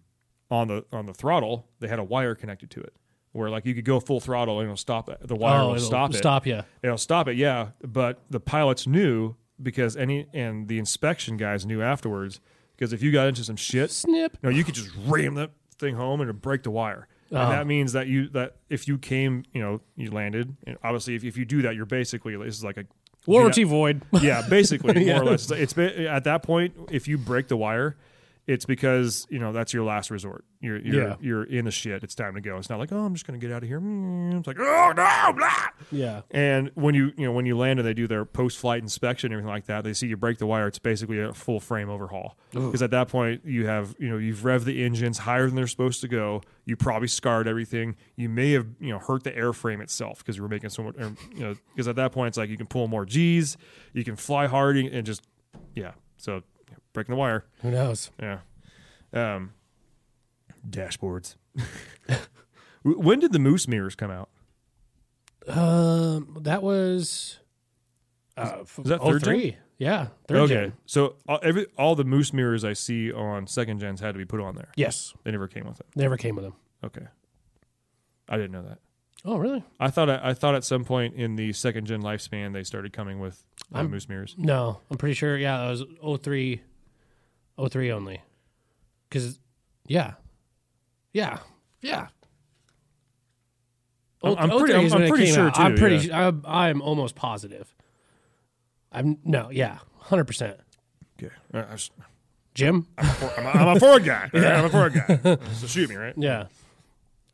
[SPEAKER 3] on the on the throttle they had a wire connected to it, where like you could go full throttle and it'll stop it. The wire
[SPEAKER 2] oh,
[SPEAKER 3] will stop it.
[SPEAKER 2] Stop you.
[SPEAKER 3] It'll stop it, yeah. But the pilots knew because any and the inspection guys knew afterwards because if you got into some shit,
[SPEAKER 2] Snip.
[SPEAKER 3] no, you could just ram that thing home and break the wire. And uh-huh. that means that you that if you came, you know, you landed. And obviously, if, if you do that, you're basically this is like a
[SPEAKER 2] Warranty void.
[SPEAKER 3] yeah, basically,
[SPEAKER 2] Yeah.
[SPEAKER 3] more or less. It's been, at that point, if you break the wire, it's because you know that's your last resort. You're you're
[SPEAKER 2] Yeah.
[SPEAKER 3] you're in the shit. It's time to go. It's not like oh, I'm just gonna get out of here. Mm, It's like oh no, blah.
[SPEAKER 2] yeah.
[SPEAKER 3] And when you you know when you land and they do their post flight inspection and everything like that, they see you break the wire. It's basically a full frame overhaul because at that point you have you know you've revved the engines higher than they're supposed to go. You probably scarred everything. You may have you know hurt the airframe itself because you were making so much. You know because at that point it's like you can pull more G's, you can fly hard and just yeah. So breaking the wire.
[SPEAKER 2] Who knows?
[SPEAKER 3] Yeah. Um, dashboards. when did the moose mirrors come out?
[SPEAKER 2] Um, that was. Uh,
[SPEAKER 3] is that third gen?
[SPEAKER 2] 03. Yeah, third
[SPEAKER 3] okay,
[SPEAKER 2] gen.
[SPEAKER 3] so all, every all the moose mirrors I see on second gens had to be put on there.
[SPEAKER 2] Yes,
[SPEAKER 3] They never came with it.
[SPEAKER 2] never came with them.
[SPEAKER 3] Okay, I didn't know that.
[SPEAKER 2] Oh, really?
[SPEAKER 3] I thought I, I thought at some point in the second gen lifespan they started coming with Uh, Moose mirrors.
[SPEAKER 2] No, I'm pretty sure. Yeah, that was 03, 03 only. Because, yeah, yeah, yeah.
[SPEAKER 3] I'm- I'm
[SPEAKER 2] Oh,
[SPEAKER 3] pretty-
[SPEAKER 2] 03
[SPEAKER 3] I'm- I'm pretty sure
[SPEAKER 2] out. I'm pretty.
[SPEAKER 3] yeah.
[SPEAKER 2] I'm, I'm almost positive. I'm no, yeah, hundred percent.
[SPEAKER 3] Okay. Uh, I was-
[SPEAKER 2] Jim,
[SPEAKER 3] I'm, a, I'm a Ford guy. all right? I'm a Ford guy. So shoot me, right?
[SPEAKER 2] yeah.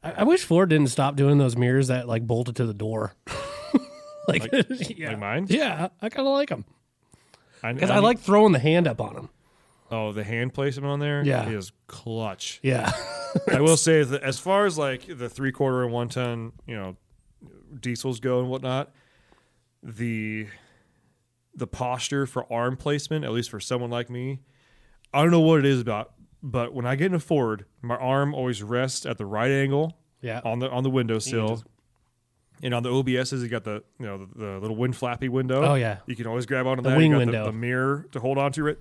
[SPEAKER 2] I, I wish Ford didn't stop doing those mirrors that like bolted to the door. like, yeah,
[SPEAKER 3] Like mine?
[SPEAKER 2] yeah, I kind of like them
[SPEAKER 3] I,
[SPEAKER 2] because I like throwing the hand up on them.
[SPEAKER 3] Oh, the hand placement on there
[SPEAKER 2] Yeah.
[SPEAKER 3] is clutch.
[SPEAKER 2] Yeah,
[SPEAKER 3] I will say that as far as like the three quarter and one ton, you know, diesels go and whatnot, the the posture for arm placement, at least for someone like me, I don't know what it is about, but when I get in a Ford, my arm always rests at the right angle
[SPEAKER 2] yeah.
[SPEAKER 3] on the on the windowsill.
[SPEAKER 2] just-
[SPEAKER 3] And on the OBSs, you got the you know the, the little wind flappy window.
[SPEAKER 2] Oh, yeah.
[SPEAKER 3] you can always grab onto
[SPEAKER 2] The
[SPEAKER 3] that.
[SPEAKER 2] wing
[SPEAKER 3] you got
[SPEAKER 2] window.
[SPEAKER 3] The, the mirror to hold onto it.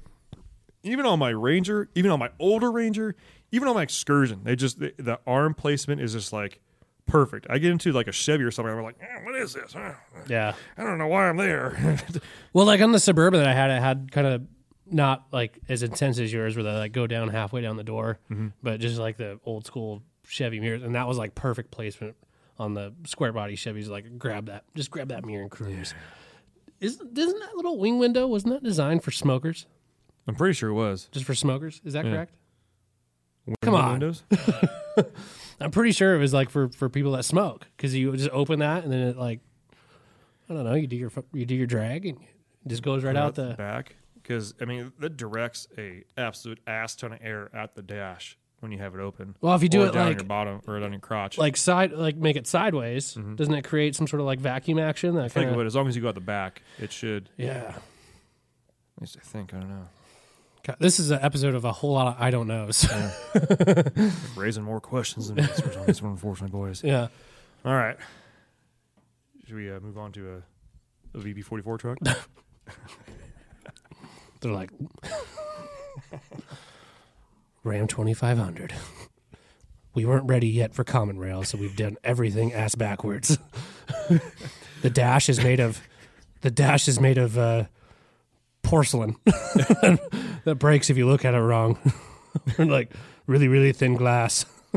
[SPEAKER 3] Even on my Ranger, even on my older Ranger, even on my Excursion, they just the, the arm placement is just like perfect. I get into like a Chevy or something, I'm like, eh, what is this? Eh,
[SPEAKER 2] yeah.
[SPEAKER 3] I don't know why I'm there.
[SPEAKER 2] Well, like on the suburban that I had, I had kind of not like as intense as yours, where they like go down halfway down the door,
[SPEAKER 3] Mm-hmm.
[SPEAKER 2] but just like the old school Chevy mirrors, and that was like perfect placement on the square body Chevys. Like grab that, just grab that mirror and cruise. Isn't isn't that little wing window wasn't that designed for smokers?
[SPEAKER 3] I'm pretty sure it was.
[SPEAKER 2] Just for smokers? Is that
[SPEAKER 3] Yeah.
[SPEAKER 2] correct? Come on.
[SPEAKER 3] Windows?
[SPEAKER 2] I'm pretty sure it was like for for people that smoke because you just open that and then it like I don't know you do your you do your drag and it just goes right out the
[SPEAKER 3] back because I mean that directs a absolute ass ton of air at the dash when you have it open.
[SPEAKER 2] Well, if you do it
[SPEAKER 3] down
[SPEAKER 2] like-
[SPEAKER 3] your bottom or down your crotch.
[SPEAKER 2] like side like make it sideways doesn't it create some sort of like vacuum action that
[SPEAKER 3] Mm-hmm. think of it as long as you go out the back, it should.
[SPEAKER 2] yeah
[SPEAKER 3] At least I think. I don't know.
[SPEAKER 2] God, this is an episode of a whole lot of i don't knows
[SPEAKER 3] Raising more questions than answers on this one, unfortunately, boys.
[SPEAKER 2] yeah
[SPEAKER 3] All right. Should we uh, move on to a, a VP44 truck?
[SPEAKER 2] they're like ram 2500 we weren't ready yet for common rail so we've done everything ass backwards the dash is made of the dash is made of uh, porcelain that breaks if you look at it wrong like really really thin glass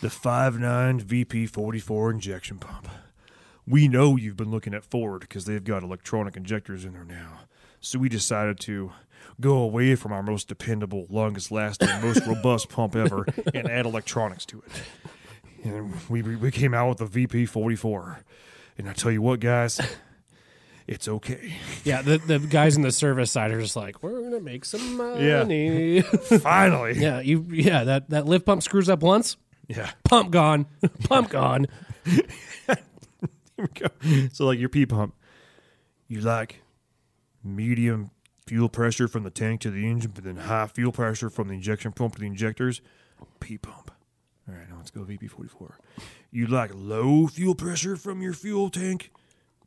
[SPEAKER 3] the 5.9 VP44 injection pump. We know you've been looking at Ford because they've got electronic injectors in there now. So we decided to go away from our most dependable, longest lasting, most robust pump ever and add electronics to it. And we, we we came out with the VP44. And I tell you what, guys, it's okay.
[SPEAKER 2] Yeah, the, the guys in the service side are just like, we're gonna make some money. Yeah,
[SPEAKER 3] Finally.
[SPEAKER 2] yeah, you yeah that that lift pump screws up once,
[SPEAKER 3] Yeah.
[SPEAKER 2] pump gone, pump gone.
[SPEAKER 3] Here we go. So like your P pump, you like medium fuel pressure from the tank to the engine, but then high fuel pressure from the injection pump to the injectors. P pump. All right, now let's go VP44. You like low fuel pressure from your fuel tank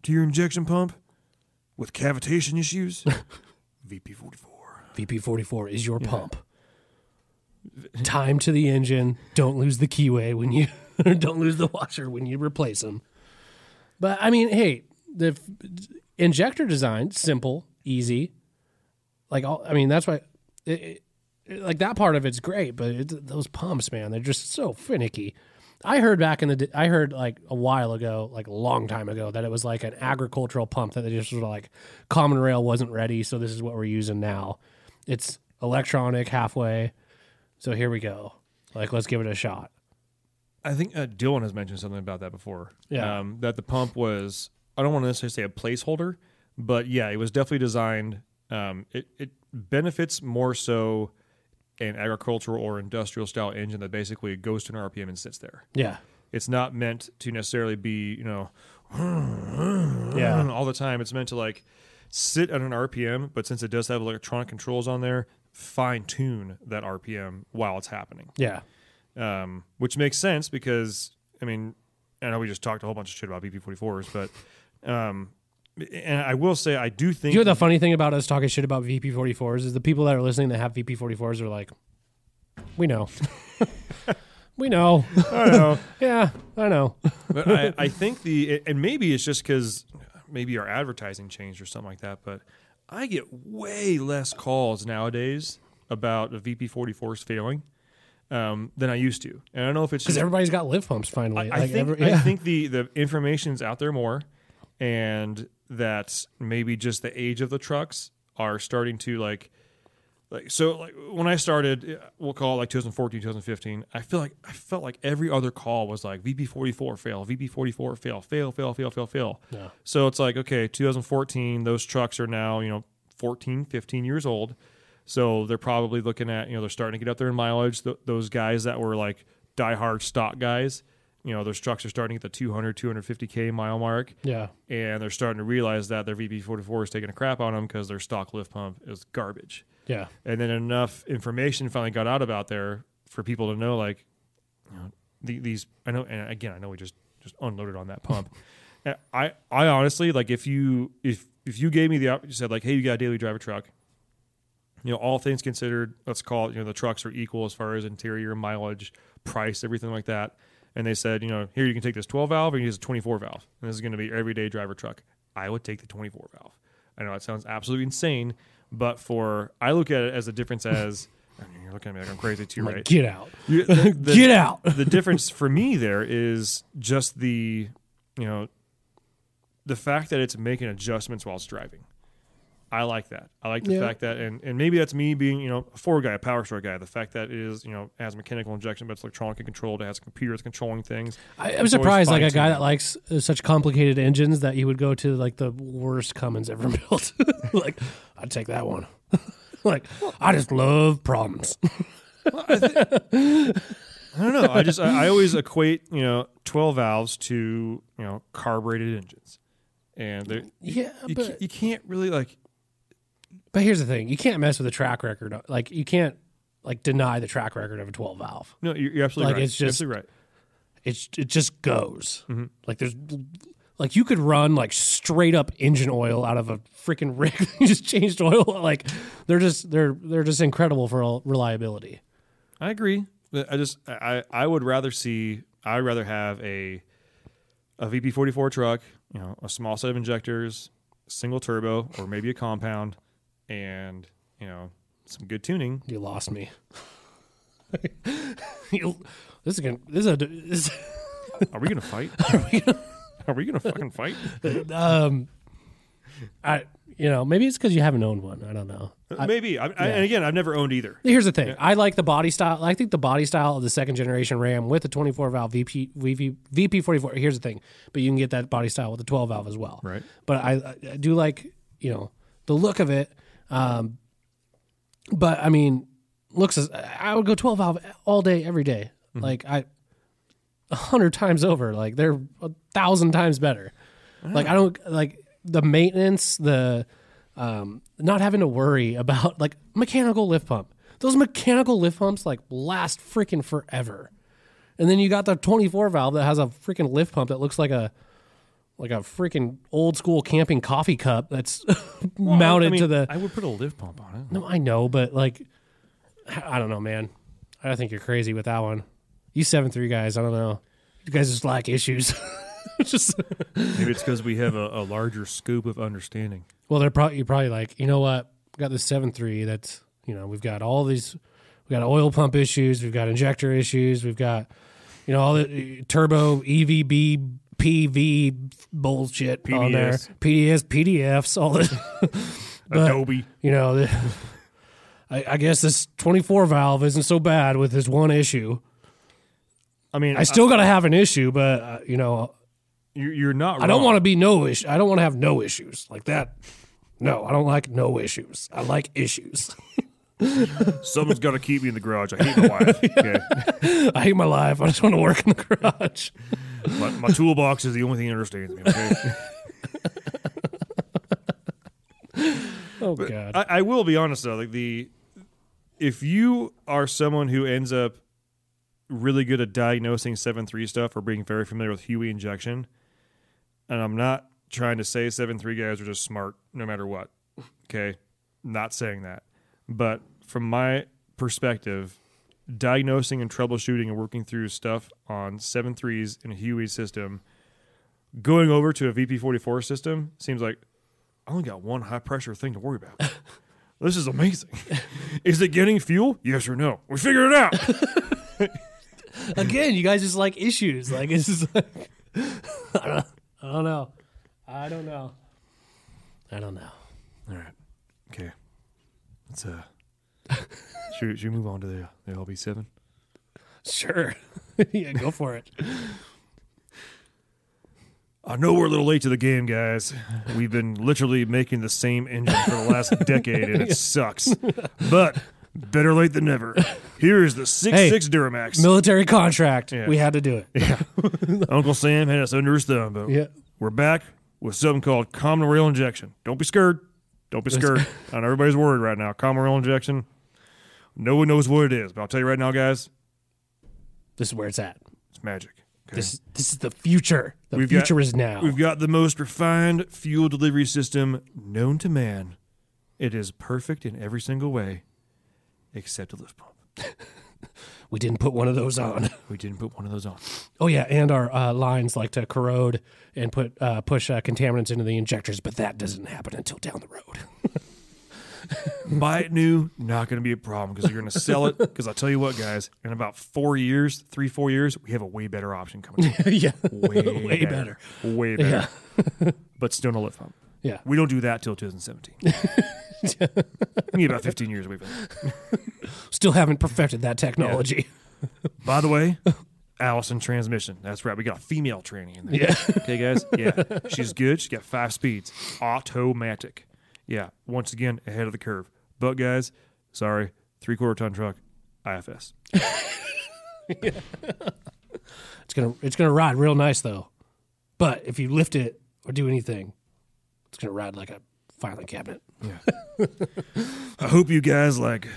[SPEAKER 3] to your injection pump with cavitation issues. VP44.
[SPEAKER 2] VP forty four is your pump. Time to the engine. Don't lose the keyway when you don't lose the washer when you replace them. But I mean, hey, the f- injector design simple, easy. Like all, I mean, that's why. It, it, like that part of it's great, but it, those pumps, man, they're just so finicky. I heard back in the, I heard like a while ago, like a long time ago, that it was like an agricultural pump that they just sort of like Common Rail wasn't ready, so this is what we're using now. It's electronic halfway, so here we go. Like let's give it a shot.
[SPEAKER 3] I think uh, Dylan has mentioned something about that before.
[SPEAKER 2] Yeah.
[SPEAKER 3] Um, that the pump was, I don't want to necessarily say a placeholder, but yeah, it was definitely designed. Um, it, it benefits more so an agricultural or industrial style engine that basically goes to an RPM and sits there.
[SPEAKER 2] Yeah,
[SPEAKER 3] It's not meant to necessarily be, you know,
[SPEAKER 2] yeah,
[SPEAKER 3] all the time. It's meant to like sit at an RPM, but since it does have electronic controls on there, fine tune that RPM while it's happening
[SPEAKER 2] yeah.
[SPEAKER 3] um, which makes sense because I mean, I know we just talked a whole bunch of shit about VP44s, but um, and I will say I do think
[SPEAKER 2] You know the funny thing about us talking shit about VP44s is the people that are listening that have VP44s are like, we know, we know,
[SPEAKER 3] I know,
[SPEAKER 2] yeah, I know.
[SPEAKER 3] but I, I think the and maybe it's just because maybe our advertising changed or something like that, but I get way less calls nowadays about a VP44s failing um, than I used to. And I don't know if it's
[SPEAKER 2] Because everybody's got lift pumps finally.
[SPEAKER 3] I
[SPEAKER 2] Like,
[SPEAKER 3] think
[SPEAKER 2] every-
[SPEAKER 3] I think the the information's out there more, and that maybe just the age of the trucks are starting to like like so like when I started, we'll call it like 2014, 2015. I feel like I felt like every other call was like VP44 fail, VP44 fail, fail, fail, fail, fail, fail.
[SPEAKER 2] Yeah.
[SPEAKER 3] So it's like okay, 2014, those trucks are now you know 14, 15 years old. So they're probably looking at, you know, they're starting to get up there in mileage. Th- those guys that were like diehard stock guys, you know, those trucks are starting at the 200, 250K mile mark.
[SPEAKER 2] yeah.
[SPEAKER 3] And they're starting to realize that their VP44 is taking a crap on them because their stock lift pump is garbage.
[SPEAKER 2] Yeah.
[SPEAKER 3] And then enough information finally got out about there for people to know, like, you know, the, these, I know, and again, I know we just, just unloaded on that pump. I, I honestly, like, if you, if, if you gave me the, you said, like, hey, you got a daily driver truck, you know, all things considered, let's call it, you know, the trucks are equal as far as interior, mileage, price, everything like that. And they said, you know, here you can take this 12 valve and use a 24 valve. And this is going to be your everyday driver truck. I would take the 24 valve. I know it sounds absolutely insane, but for, I look at it as a difference as, I mean, you're looking at me like I'm crazy too,
[SPEAKER 2] Like,
[SPEAKER 3] right?
[SPEAKER 2] get out.
[SPEAKER 3] You- the- the-
[SPEAKER 2] get out.
[SPEAKER 3] the difference for me there is just the you know the fact that it's making adjustments while it's driving i like that i like the
[SPEAKER 2] Yeah.
[SPEAKER 3] fact that and, and maybe that's me being you know a ford guy a Power Stroke guy the fact that it is you know has mechanical injection but it's electronically controlled it has a computer that's controlling things
[SPEAKER 2] I, I'm surprised, like a guy that likes uh, such complicated engines, that he would go to like the worst Cummins ever built. like, I'd take that one. like, I just love problems.
[SPEAKER 3] I don't know. I just I, I always equate you know twelve valves to you know carbureted engines, and
[SPEAKER 2] Yeah,
[SPEAKER 3] you,
[SPEAKER 2] but
[SPEAKER 3] you can't really like
[SPEAKER 2] but here's the thing: you can't mess with the track record. Like, you can't like deny the track record of a 12 valve.
[SPEAKER 3] no you're, you're absolutely
[SPEAKER 2] Like,
[SPEAKER 3] right.
[SPEAKER 2] it's
[SPEAKER 3] You're
[SPEAKER 2] just-
[SPEAKER 3] absolutely right.
[SPEAKER 2] It's it just goes.
[SPEAKER 3] Mm-hmm.
[SPEAKER 2] Like there's like you could run like straight up engine oil out of a freaking rig. you just changed oil. Like they're just they're they're just incredible for reliability.
[SPEAKER 3] I agree. I just I I would rather see I'd rather have a a VP44 truck, you know, a small set of injectors, single turbo, or maybe a compound, and you know some good tuning.
[SPEAKER 2] You lost me. you, this is gonna this is a this,
[SPEAKER 3] Are we gonna fight? Are we gonna fucking fight?
[SPEAKER 2] um I you know maybe it's because you haven't owned one. I don't know.
[SPEAKER 3] Maybe. I, I, and again, I've never owned either.
[SPEAKER 2] Here's the thing. I like the body style. I think the body style of the second generation Ram with the 24 valve VP VP VP44. Here's the thing, but you can get that body style with the 12 valve as well.
[SPEAKER 3] Right.
[SPEAKER 2] But I, I do like you know the look of it. Um, but I mean, looks. As, I would go 12 valve all day, every day. Like I, a hundred times over. Like they're a thousand times better. Like I don't like the maintenance, the um, not having to worry about like mechanical lift pump. Those mechanical lift pumps like last freaking forever. And then you got the 24 valve that has a freaking lift pump that looks like a like a freaking old school camping coffee cup that's mounted
[SPEAKER 3] I mean,
[SPEAKER 2] to the
[SPEAKER 3] I would put a lift pump on it.
[SPEAKER 2] No, I know, but like I don't know, man. I think you're crazy with that one. You seven three guys, I don't know. You guys just lack issues. just
[SPEAKER 3] Maybe it's because we have a, a larger scope of understanding.
[SPEAKER 2] Well, they're probably you're probably like, you know what? We got this seven three. That's you know we've got all these. We got oil pump issues. We've got injector issues. We've got you know all the uh, turbo EVB PV bullshit on there. PDS PDFs all this. But,
[SPEAKER 3] Adobe.
[SPEAKER 2] You know, I, I guess this 24 valve isn't so bad with this one issue.
[SPEAKER 3] I mean,
[SPEAKER 2] I still got to have an issue, but uh, you know,
[SPEAKER 3] you, you're not.
[SPEAKER 2] I don't want to be no issue. I don't want to have no issues like that. No, I don't like no issues. I like issues.
[SPEAKER 3] Someone's got to keep me in the garage. I hate my life. Okay.
[SPEAKER 2] I hate my life. I just want to work in the garage.
[SPEAKER 3] My, my toolbox is the only thing that understands me. Okay.
[SPEAKER 2] Oh god.
[SPEAKER 3] I, I will be honest though, like the if you are someone who ends up really good at diagnosing seven three stuff or being very familiar with HEUI injection, and I'm not trying to say seven three guys are just smart no matter what. Okay, not saying that, but from my perspective, diagnosing and troubleshooting and working through stuff on seven threes in a HEUI system Going over to a VP44 system seems like I only got one high pressure thing to worry about. this is amazing. is it getting fuel? Yes or no? We figure it out.
[SPEAKER 2] Again, you guys just like issues. Like it's just like I don't, I don't know. I don't know. I don't know.
[SPEAKER 3] All right. Okay. Let's uh. should, should we move on to the the LB7?
[SPEAKER 2] Sure. yeah, go for it.
[SPEAKER 3] I know we're a little late to the game, guys. We've been literally making the same engine for the last decade, and it sucks. But better late than never. Here is the six
[SPEAKER 2] Hey,
[SPEAKER 3] six Duramax.
[SPEAKER 2] Military contract.
[SPEAKER 3] Yeah.
[SPEAKER 2] We had to do it. Yeah.
[SPEAKER 3] Uncle Sam had us under his thumb, but
[SPEAKER 2] Yeah.
[SPEAKER 3] we're back with something called common rail injection. Don't be scared. Don't be scared. I know everybody's worried right now. Common rail injection. No one knows what it is, but I'll tell you right now, guys,
[SPEAKER 2] This is where it's at.
[SPEAKER 3] it's magic. Okay?
[SPEAKER 2] This this is the future. The
[SPEAKER 3] We've got-
[SPEAKER 2] future is now.
[SPEAKER 3] We've got the most refined fuel delivery system known to man. It is perfect in every single way, except a lift pump.
[SPEAKER 2] We didn't put one of those on.
[SPEAKER 3] We didn't put one of those on.
[SPEAKER 2] Oh yeah, and our uh, lines like to corrode and put uh, push uh, contaminants into the injectors, but that doesn't happen until down the road.
[SPEAKER 3] Buy it new, not going to be a problem because you're going to sell it. Because I'll tell you what, guys, in about four years, three, four years, we have a way better option coming.
[SPEAKER 2] yeah,
[SPEAKER 3] Way,
[SPEAKER 2] Way better.
[SPEAKER 3] Way better. but still no lift pump.
[SPEAKER 2] yeah.
[SPEAKER 3] We don't do that till 2017. we need about 15 years. We've been.
[SPEAKER 2] Still haven't perfected that technology.
[SPEAKER 3] By the way, Allison transmission. That's right. We got a female tranny in there.
[SPEAKER 2] Yeah.
[SPEAKER 3] Okay, guys. Yeah, she's good. She's got five speeds, automatic. Yeah, once again ahead of the curve. But guys, sorry, three quarter ton truck, IFS.
[SPEAKER 2] It's gonna it's gonna ride real nice though. But if you lift it or do anything, it's gonna ride like a filing cabinet.
[SPEAKER 3] I hope you guys like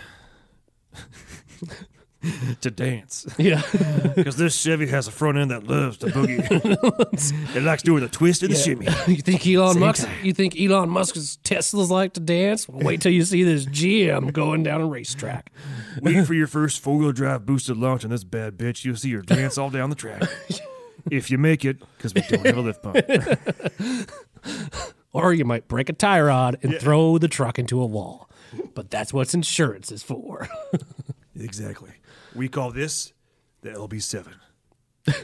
[SPEAKER 3] to dance
[SPEAKER 2] Yeah.
[SPEAKER 3] because this Chevy has a front end that loves to boogie. it likes doing the twist and the shimmy.
[SPEAKER 2] you think Elon
[SPEAKER 3] Same
[SPEAKER 2] Musk
[SPEAKER 3] time.
[SPEAKER 2] you think Elon Musk's Teslas like to dance? Well, wait till you see this GM going down a racetrack.
[SPEAKER 3] Wait for your first four wheel drive boosted launch on this bad bitch. You'll see her dance all down the track. If you make it, because we don't have a lift pump.
[SPEAKER 2] Or you might break a tie rod and throw the truck into a wall. But that's what insurance is for.
[SPEAKER 3] Exactly. We call this the LB7.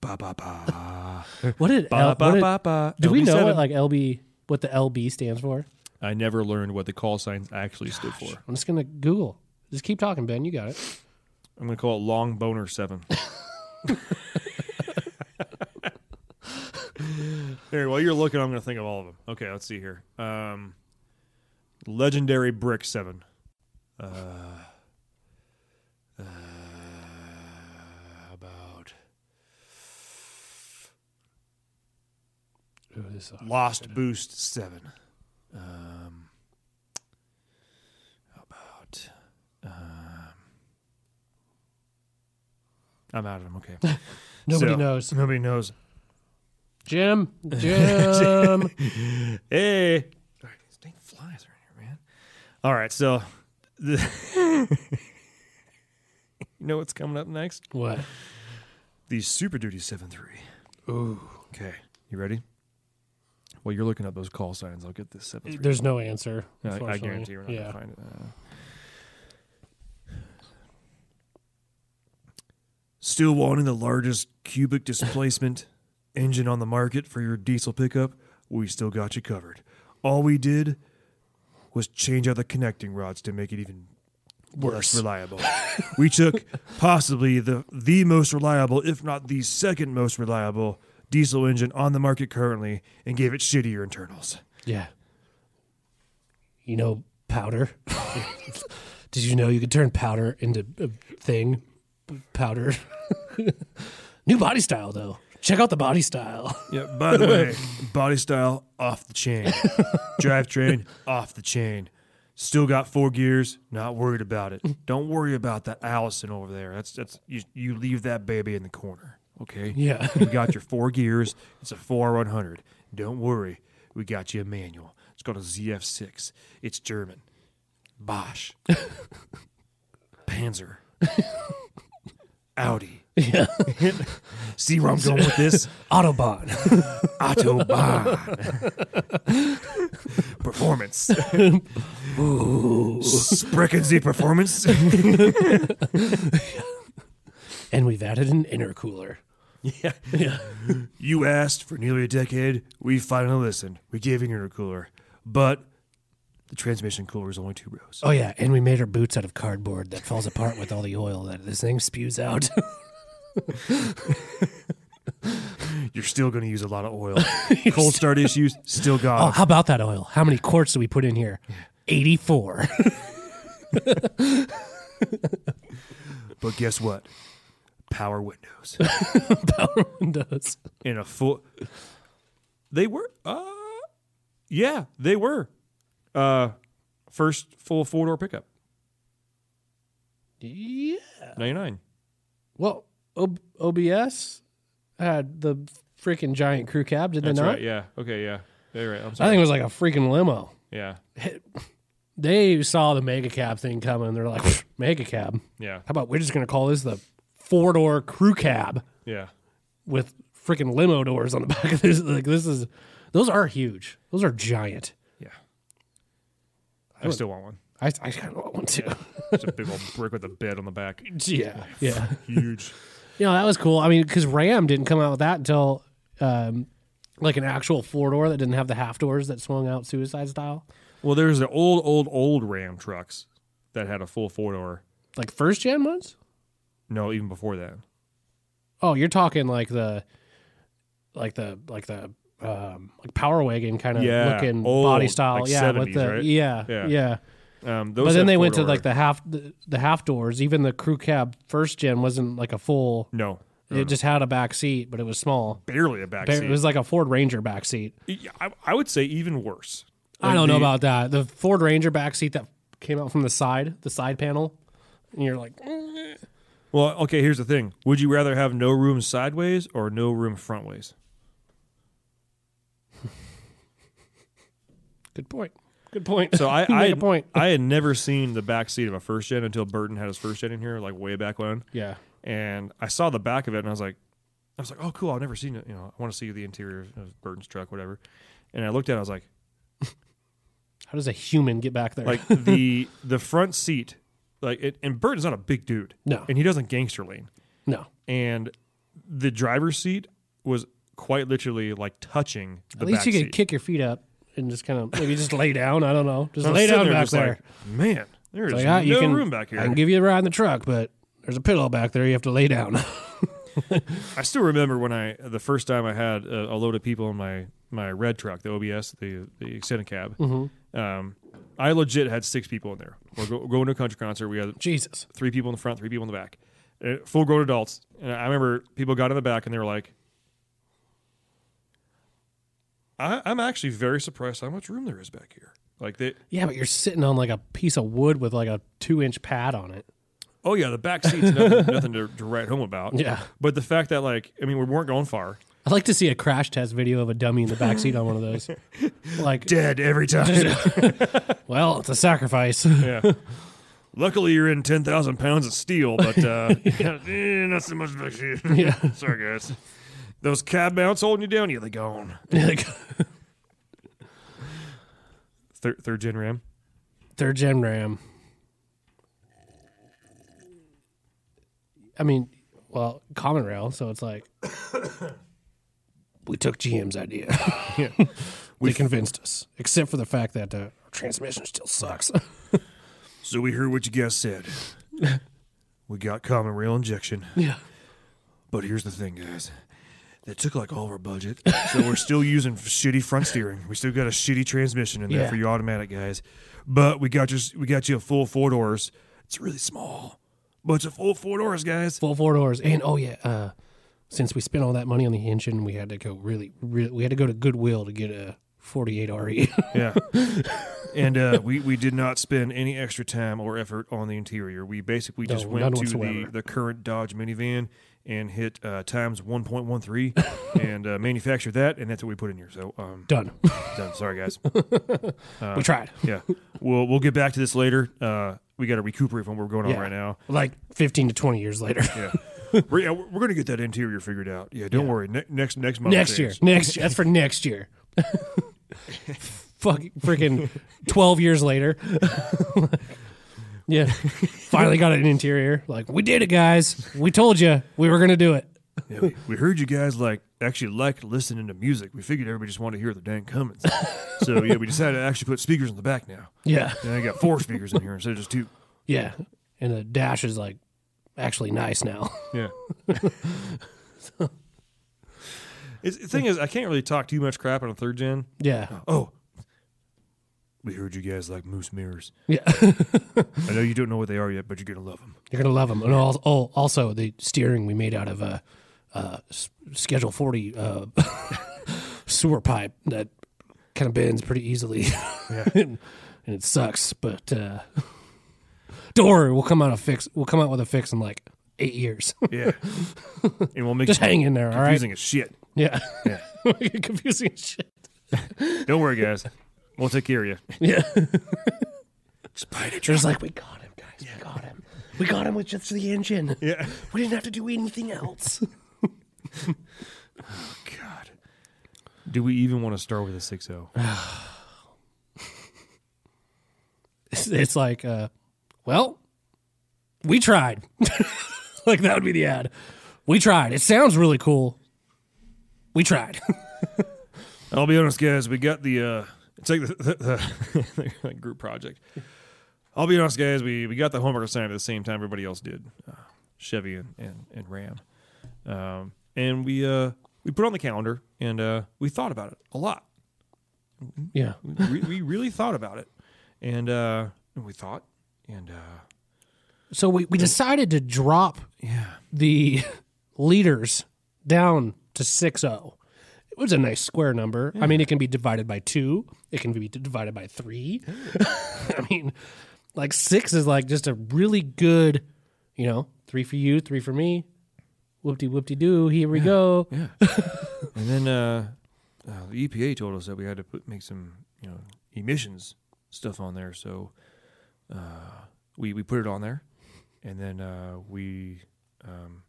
[SPEAKER 3] ba ba ba.
[SPEAKER 2] What did,
[SPEAKER 3] Ba,
[SPEAKER 2] L,
[SPEAKER 3] ba,
[SPEAKER 2] what did-
[SPEAKER 3] ba, ba.
[SPEAKER 2] do we know
[SPEAKER 3] LB7.
[SPEAKER 2] what like LB what the LB stands for?
[SPEAKER 3] I never learned what the call signs actually stood for.
[SPEAKER 2] I'm just gonna Google. Just keep talking, Ben. You got it.
[SPEAKER 3] I'm going to call it Long Boner 7. Here, while you're looking, I'm going to think of all of them. Okay, let's see here. Um, Legendary Brick 7. Uh, uh, about
[SPEAKER 2] Ooh, this.
[SPEAKER 3] Lost Boost 7. Um, about. Um, I'm out of them. Okay.
[SPEAKER 2] Nobody
[SPEAKER 3] So,
[SPEAKER 2] knows.
[SPEAKER 3] Nobody knows.
[SPEAKER 2] Jim, Jim.
[SPEAKER 3] Hey. All right, these dang flies are in here, man. All right, so. The you know what's coming up next?
[SPEAKER 2] what?
[SPEAKER 3] The Super Duty 7.3.
[SPEAKER 2] Ooh.
[SPEAKER 3] Okay, you ready? Well, you're looking up those call signs. I'll get this 7.3.
[SPEAKER 2] There's no answer.
[SPEAKER 3] I, I guarantee we're not
[SPEAKER 2] yeah.
[SPEAKER 3] gonna find it. Uh, still wanting the largest cubic displacement engine on the market for your diesel pickup? We still got you covered. All we did was change out the connecting rods to make it even
[SPEAKER 2] Worse.
[SPEAKER 3] reliable. we took possibly the the most reliable, if not the second most reliable, diesel engine on the market currently, and gave it shittier internals.
[SPEAKER 2] Yeah. You know powder? Did you know you could turn powder into a thing? Powder. New body style though. Check out the body style.
[SPEAKER 3] Yeah. By the way, body style off the chain, drivetrain off the chain. Still got four gears. Not worried about it. Don't worry about that Allison over there. That's that's you. You leave that baby in the corner. Okay.
[SPEAKER 2] Yeah.
[SPEAKER 3] You got your four gears. It's a four one hundred. Don't worry. We got you a manual. It's called a ZF6. It's German. Bosch. Panzer. Audi.
[SPEAKER 2] Yeah.
[SPEAKER 3] See where I'm going with this?
[SPEAKER 2] Autobahn.
[SPEAKER 3] Autobahn. performance. Sprechen Sie performance.
[SPEAKER 2] and we've added an intercooler.
[SPEAKER 3] yeah. You asked for nearly a decade. We finally listened. We gave you an intercooler. But the transmission cooler is only two rows.
[SPEAKER 2] Oh yeah, and we made our boots out of cardboard that falls apart with all the oil that this thing spews out.
[SPEAKER 3] You're still going to use a lot of oil. Cold start issues, still got
[SPEAKER 2] oh,
[SPEAKER 3] 'em.
[SPEAKER 2] how about that oil? How many quarts do we put in here? 84.
[SPEAKER 3] But guess what? Power windows.
[SPEAKER 2] Power windows.
[SPEAKER 3] in a full. They were, uh, yeah, they were. Uh, first full four door pickup,
[SPEAKER 2] Yeah.
[SPEAKER 3] ninety nine.
[SPEAKER 2] Well, O- OBS had the freaking giant crew cab, did
[SPEAKER 3] That's
[SPEAKER 2] they not?
[SPEAKER 3] right. Yeah. Okay. Yeah. You're right. I'm
[SPEAKER 2] I
[SPEAKER 3] sorry.
[SPEAKER 2] think it was like a freaking limo.
[SPEAKER 3] yeah.
[SPEAKER 2] They saw the mega cab thing coming. They're like, mega cab.
[SPEAKER 3] Yeah.
[SPEAKER 2] How about we're just going to call this the four door crew cab
[SPEAKER 3] Yeah.
[SPEAKER 2] with freaking limo doors on the back of this? Like, this is, those are huge. Those are giant.
[SPEAKER 3] Yeah. I still want one.
[SPEAKER 2] I, I kind of want one too.
[SPEAKER 3] It's a big old brick with a bed on the back.
[SPEAKER 2] Yeah. Yeah.
[SPEAKER 3] Huge.
[SPEAKER 2] You know, that was cool. I mean, because Ram didn't come out with that until um, like an actual four door that didn't have the half doors that swung out suicide style.
[SPEAKER 3] Well, there's the old, old, old Ram trucks that had a full four door.
[SPEAKER 2] Like first gen ones?
[SPEAKER 3] No, even before that.
[SPEAKER 2] Oh, you're talking like the, like the, like the, um, like power wagon kind of
[SPEAKER 3] Yeah,
[SPEAKER 2] looking
[SPEAKER 3] old,
[SPEAKER 2] body style.
[SPEAKER 3] like
[SPEAKER 2] yeah. with the,
[SPEAKER 3] right?
[SPEAKER 2] yeah,
[SPEAKER 3] Yeah.
[SPEAKER 2] yeah.
[SPEAKER 3] Um, those
[SPEAKER 2] But then they went to like the half, the, the half doors. Even the crew cab first gen wasn't like a full,
[SPEAKER 3] no, no,
[SPEAKER 2] it just had a back seat, but it was small.
[SPEAKER 3] barely a back
[SPEAKER 2] It
[SPEAKER 3] seat.
[SPEAKER 2] It was like a Ford Ranger back seat.
[SPEAKER 3] Yeah, I, I would say even worse.
[SPEAKER 2] I don't know about that. The Ford Ranger back seat that came out from the side, the side panel, and you're like, "Mm."
[SPEAKER 3] Well, okay. Here's the thing: Would you rather have no room sideways or no room frontways?
[SPEAKER 2] good point, good point.
[SPEAKER 3] So I,
[SPEAKER 2] You
[SPEAKER 3] I,
[SPEAKER 2] make a point.
[SPEAKER 3] I had never seen the back seat of a first gen until Burton had his first gen in here, like way back when.
[SPEAKER 2] yeah,
[SPEAKER 3] And I saw the back of it, and I was like, I was like, oh, cool. I've never seen it. You know, I want to see the interior of Burton's truck, whatever. And I looked at, it, I was like,
[SPEAKER 2] how does a human get back there?
[SPEAKER 3] like the the front seat, like, it, and Burton's not a big dude,
[SPEAKER 2] No.
[SPEAKER 3] and he doesn't gangster lean.
[SPEAKER 2] no,
[SPEAKER 3] and the driver's seat was quite literally like touching the
[SPEAKER 2] at least
[SPEAKER 3] back
[SPEAKER 2] you could
[SPEAKER 3] seat.
[SPEAKER 2] kick your feet up and just kind of maybe just lay down. I don't know, just
[SPEAKER 3] I'm
[SPEAKER 2] lay
[SPEAKER 3] sitting
[SPEAKER 2] down back
[SPEAKER 3] just
[SPEAKER 2] there.
[SPEAKER 3] like, man, there's
[SPEAKER 2] Like, ah, you
[SPEAKER 3] no
[SPEAKER 2] can,
[SPEAKER 3] room back here.
[SPEAKER 2] I can give you a ride in the truck, but there's a pillow back there. You have to lay down.
[SPEAKER 3] I still remember when I the first time I had a, a load of people in my my red truck, the OBS, the the extended cab. Um, I legit had six people in there. We're go, going to a country concert. We had
[SPEAKER 2] Jesus,
[SPEAKER 3] three people in the front, three people in the back, uh, full grown adults. And I remember people got in the back and they were like, I, "I'm actually very surprised how much room there is back here." Like they,
[SPEAKER 2] yeah, but you're sitting on like a piece of wood with like a two inch pad on it.
[SPEAKER 3] oh yeah, the back seat's nothing, nothing to, to write home about.
[SPEAKER 2] Yeah.
[SPEAKER 3] but the fact that like, I mean, we weren't going far.
[SPEAKER 2] I'd like to see a crash test video of a dummy in the back seat on one of those. Like,
[SPEAKER 3] Dead every time.
[SPEAKER 2] well, it's a sacrifice.
[SPEAKER 3] yeah. Luckily, you're in ten thousand pounds of steel, but uh, eh, not so much back here.
[SPEAKER 2] yeah.
[SPEAKER 3] Sorry, guys. Those cab mounts holding you down, yeah, they gone.
[SPEAKER 2] Like,
[SPEAKER 3] Third, third gen Ram.
[SPEAKER 2] third gen RAM. I mean, well, common rail, so it's like we took GM's idea.
[SPEAKER 3] Yeah.
[SPEAKER 2] they convinced us, except for the fact that uh, our transmission still sucks.
[SPEAKER 3] So we heard what you guys said. we got common rail injection,
[SPEAKER 2] yeah.
[SPEAKER 3] but here's the thing, guys. They took like all of our budget, so we're still using shitty front steering. We still got a shitty transmission in there
[SPEAKER 2] Yeah.
[SPEAKER 3] for your automatic guys, but we got you we got you a full four doors. It's really small, but it's a full four doors, guys.
[SPEAKER 2] Full four doors, and oh yeah, uh, since we spent all that money on the engine, we had to go really, really, we had to go to Goodwill to get a 48 RE.
[SPEAKER 3] Yeah. and uh, we, we did not spend any extra time or effort on the interior. We basically just
[SPEAKER 2] No,
[SPEAKER 3] went to the,
[SPEAKER 2] whatsoever.
[SPEAKER 3] the current Dodge minivan and hit uh, times 1.13 and uh, manufactured that, and that's what we put in here. So, um,
[SPEAKER 2] Done.
[SPEAKER 3] done. Sorry, guys.
[SPEAKER 2] we tried.
[SPEAKER 3] Yeah. We'll, we'll get back to this later. Uh, we got to recuperate from what we're going
[SPEAKER 2] Yeah.
[SPEAKER 3] on right now.
[SPEAKER 2] Like 15 to 20 years later.
[SPEAKER 3] Yeah. We're, yeah, we're going to get that interior figured out. Yeah, don't worry. Ne- next next month.
[SPEAKER 2] next year. Next year. That's for next year. Fuck, freaking twelve years later. yeah, finally got an interior. Like we did it, guys. We told you we were gonna do it.
[SPEAKER 3] Yeah, we, we heard you guys like actually like listening to music. We figured everybody just wanted to hear the Dan Cummins. so yeah, we decided to actually put speakers in the back now.
[SPEAKER 2] Yeah,
[SPEAKER 3] And I got four speakers in here instead of just two.
[SPEAKER 2] yeah. And the dash is like actually nice now.
[SPEAKER 3] Yeah. It's, the thing is, I can't really talk too much crap on a third gen.
[SPEAKER 2] yeah,
[SPEAKER 3] Oh, we heard you guys like moose mirrors.
[SPEAKER 2] yeah.
[SPEAKER 3] I know you don't know what they are yet, but you're gonna love them.
[SPEAKER 2] You're gonna love them. And oh, also the steering we made out of a uh, uh, s- Schedule Forty uh, sewer pipe that kind of bends pretty easily, and, and it sucks. But uh, don't worry, we'll come out a fix. We'll come out with a fix in like eight years.
[SPEAKER 3] Yeah, and we'll make
[SPEAKER 2] Just
[SPEAKER 3] it
[SPEAKER 2] hang in there, all right?
[SPEAKER 3] confusing as shit.
[SPEAKER 2] yeah,
[SPEAKER 3] Yeah.
[SPEAKER 2] confusing as shit.
[SPEAKER 3] Don't worry, guys. We'll take care of you.
[SPEAKER 2] Yeah,
[SPEAKER 3] it.
[SPEAKER 2] just like we got him, guys. We got him. We got him with just the engine.
[SPEAKER 3] Yeah.
[SPEAKER 2] We didn't have to do anything else.
[SPEAKER 3] God. Do we even want to start with a six oh? zero?
[SPEAKER 2] it's, it's like, uh, well, we tried. like that would be the ad. We tried. It sounds really cool. We tried.
[SPEAKER 3] I'll be honest, guys. We got the. uh It's like the, the, the group project. I'll be honest, guys. We we got the homework assigned at the same time everybody else did. Uh, Chevy and, and, and Ram, um, and we uh we put on the calendar and uh we thought about it a lot.
[SPEAKER 2] yeah.
[SPEAKER 3] We, we really thought about it, and uh and we thought, and uh
[SPEAKER 2] So we, we decided to drop
[SPEAKER 3] yeah,
[SPEAKER 2] the leaders down to 6 0. It was a nice square number. I mean, it can be divided by two, it can be divided by three. I mean, like six is like just a really good, you know, three for you, three for me. Whoop de whoop de doo. Here we go.
[SPEAKER 3] yeah. and then uh, uh the EPA told us that we had to put make some you know emissions stuff on there, so uh we we put it on there, and then uh we um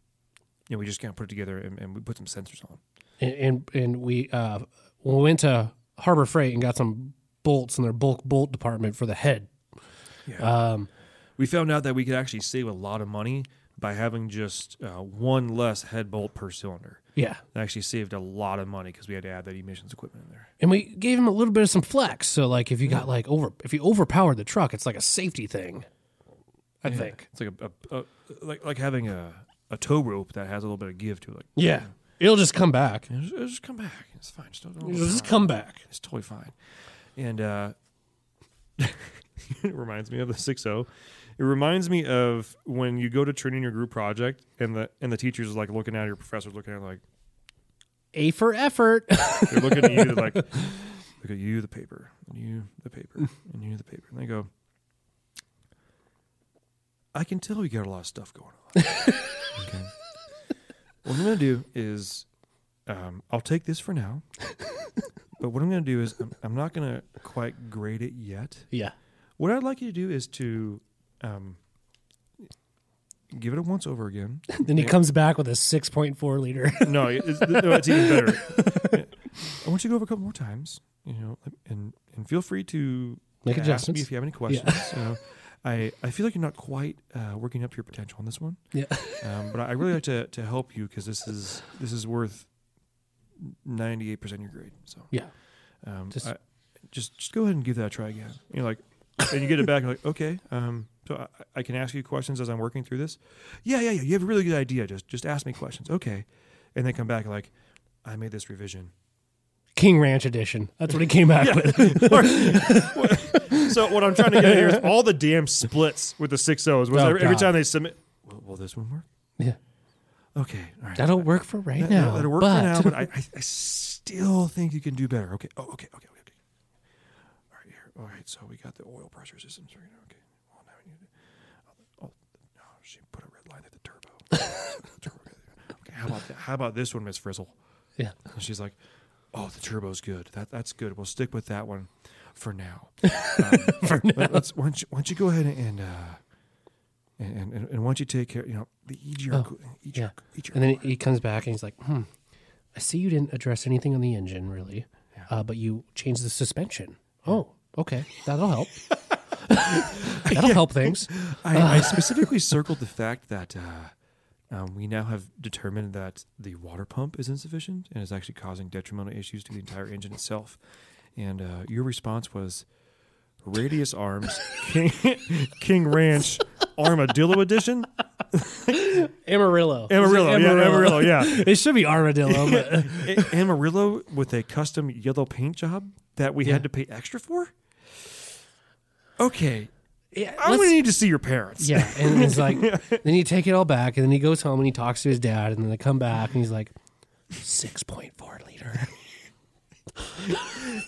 [SPEAKER 3] you know we just kind of put it together and, and we put some sensors on.
[SPEAKER 2] and and, and we uh, we went to Harbor Freight and got some bolts in their bulk bolt department for the head.
[SPEAKER 3] Yeah.
[SPEAKER 2] Um,
[SPEAKER 3] we found out that we could actually save a lot of money by having just uh, one less head bolt per cylinder.
[SPEAKER 2] Yeah,
[SPEAKER 3] That actually saved a lot of money because we had to add that emissions equipment in there.
[SPEAKER 2] and we gave him a little bit of some flex. So like, if you got like over, if you overpowered the truck, it's like a safety thing. I think.
[SPEAKER 3] It's like a, a, a like like having a, a tow rope that has a little bit of give to it. Like
[SPEAKER 2] Yeah, it'll just come back.
[SPEAKER 3] it'll just, just come back. It's fine. Just don't, don't
[SPEAKER 2] It'll just
[SPEAKER 3] overpower
[SPEAKER 2] come
[SPEAKER 3] it.
[SPEAKER 2] back.
[SPEAKER 3] It's totally fine. And uh, it reminds me of the six zero. It reminds me of when you go to turn in your group project and the and the teachers are like looking at your professors looking at it like
[SPEAKER 2] A for effort.
[SPEAKER 3] they're looking at you like look at you the paper and you the paper and you the paper and they go I can tell you got a lot of stuff going on. okay. What I'm gonna do is um, I'll take this for now. but what I'm gonna do is I'm, I'm not gonna quite grade it yet.
[SPEAKER 2] yeah.
[SPEAKER 3] What I'd like you to do is to um, give it a once over again.
[SPEAKER 2] Then he comes back with a six point four liter.
[SPEAKER 3] no, it's, no, it's even better. I want you to go over a couple more times, you know, and and feel free to
[SPEAKER 2] Make
[SPEAKER 3] ask
[SPEAKER 2] adjustments.
[SPEAKER 3] me if you have any questions. You know, I I feel like you're not quite uh, working up to your potential on this one,
[SPEAKER 2] yeah.
[SPEAKER 3] um, but I really like to to help you because this is this is worth ninety eight percent of your grade. So
[SPEAKER 2] Yeah.
[SPEAKER 3] um,
[SPEAKER 2] Just-
[SPEAKER 3] just, just just go ahead and give that a try again. You know, like, and you get it back. You're like, okay, um, so I, I can ask you questions as I'm working through this. Yeah, yeah, yeah. You have a really good idea. Just just ask me questions. Okay, and they come back like, I made this revision.
[SPEAKER 2] King Ranch edition. That's what he came back with.
[SPEAKER 3] so what I'm trying to get here is all the damn splits with the six O's. Was
[SPEAKER 2] Oh,
[SPEAKER 3] every, every time they submit, will, will this one work?
[SPEAKER 2] Yeah.
[SPEAKER 3] Okay, all right.
[SPEAKER 2] That'll work for right
[SPEAKER 3] That-
[SPEAKER 2] now.
[SPEAKER 3] That'll work
[SPEAKER 2] but,
[SPEAKER 3] for now, but I, I, I still think you can do better. Okay. Oh, okay, okay, okay, okay. All right, here. All right, so we got the oil pressure systems right now. Okay. Well, now we need to. Oh, no, she put a red line at the turbo. Turbo, okay. How about that? How about this one, Miss Frizzle?
[SPEAKER 2] yeah.
[SPEAKER 3] And she's like, "Oh, the turbo's good. That that's good. We'll stick with that one for now.
[SPEAKER 2] For now.
[SPEAKER 3] Let, us why don't, you, why don't you go ahead and uh, and, and, and why don't you take care? You know, the EGR,
[SPEAKER 2] Oh,
[SPEAKER 3] coo- EGR,
[SPEAKER 2] Yeah.
[SPEAKER 3] EGR
[SPEAKER 2] And then he comes back and he's like, hmm, I see you didn't address anything on the engine, really, uh, but you changed the suspension. Oh, okay. That'll help. That'll help things.
[SPEAKER 3] I, I specifically circled the fact that uh, um, we now have determined that the water pump is insufficient and is actually causing detrimental issues to the entire engine itself. And uh, your response was Radius Arms King, King Ranch Armadillo Edition.
[SPEAKER 2] Amarillo.
[SPEAKER 3] Amarillo, yeah, Amarillo, yeah.
[SPEAKER 2] It should be armadillo. But
[SPEAKER 3] Amarillo with a custom yellow paint job that we
[SPEAKER 2] Yeah.
[SPEAKER 3] had to pay extra for. Okay,
[SPEAKER 2] yeah,
[SPEAKER 3] I'm
[SPEAKER 2] let's-
[SPEAKER 3] gonna need to see your parents.
[SPEAKER 2] Yeah, and it's like then you take it all back, and then he goes home and he talks to his dad, and then they come back and he's like, six point four liter.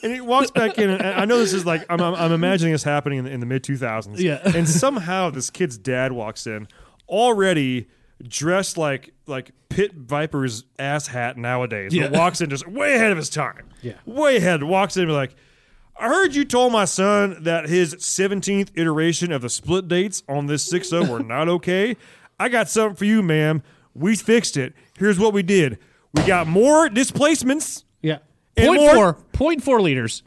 [SPEAKER 3] and he walks back in. And I know this is like I'm, I'm, I'm imagining this happening in the, in the mid 2000s.
[SPEAKER 2] Yeah.
[SPEAKER 3] and somehow this kid's dad walks in already dressed like like Pit Viper's ass hat nowadays. But
[SPEAKER 2] Yeah.
[SPEAKER 3] walks in just way ahead of his time.
[SPEAKER 2] Yeah.
[SPEAKER 3] way ahead. Walks in and be like. I heard you told my son that his 17th iteration of the split dates on this 6 0 were not okay. I got something for you, ma'am. We fixed it. Here's what we did. We got more displacements.
[SPEAKER 2] Yeah, point
[SPEAKER 3] more-
[SPEAKER 2] four, point four liters.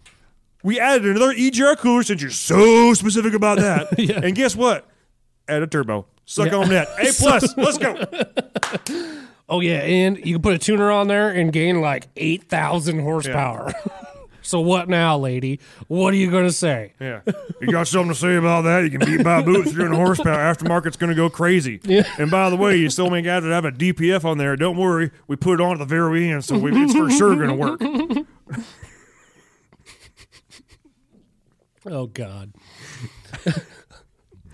[SPEAKER 3] We added another EGR cooler since you're so specific about that.
[SPEAKER 2] Yeah.
[SPEAKER 3] And guess what? Add a turbo. Suck
[SPEAKER 2] Yeah.
[SPEAKER 3] on that. A plus. Let's go.
[SPEAKER 2] Oh yeah, and you can put a tuner on there and gain like eight thousand horsepower. So what now, lady? What are you gonna say?
[SPEAKER 3] Yeah. You got something to say about that? You can beat by boot with 300 horsepower. Aftermarket's going to go crazy.
[SPEAKER 2] Yeah.
[SPEAKER 3] And by the way, you still may got to have a DPF on there. Don't worry. We put it on at the very end, so we, it's for sure going to work.
[SPEAKER 2] Oh God.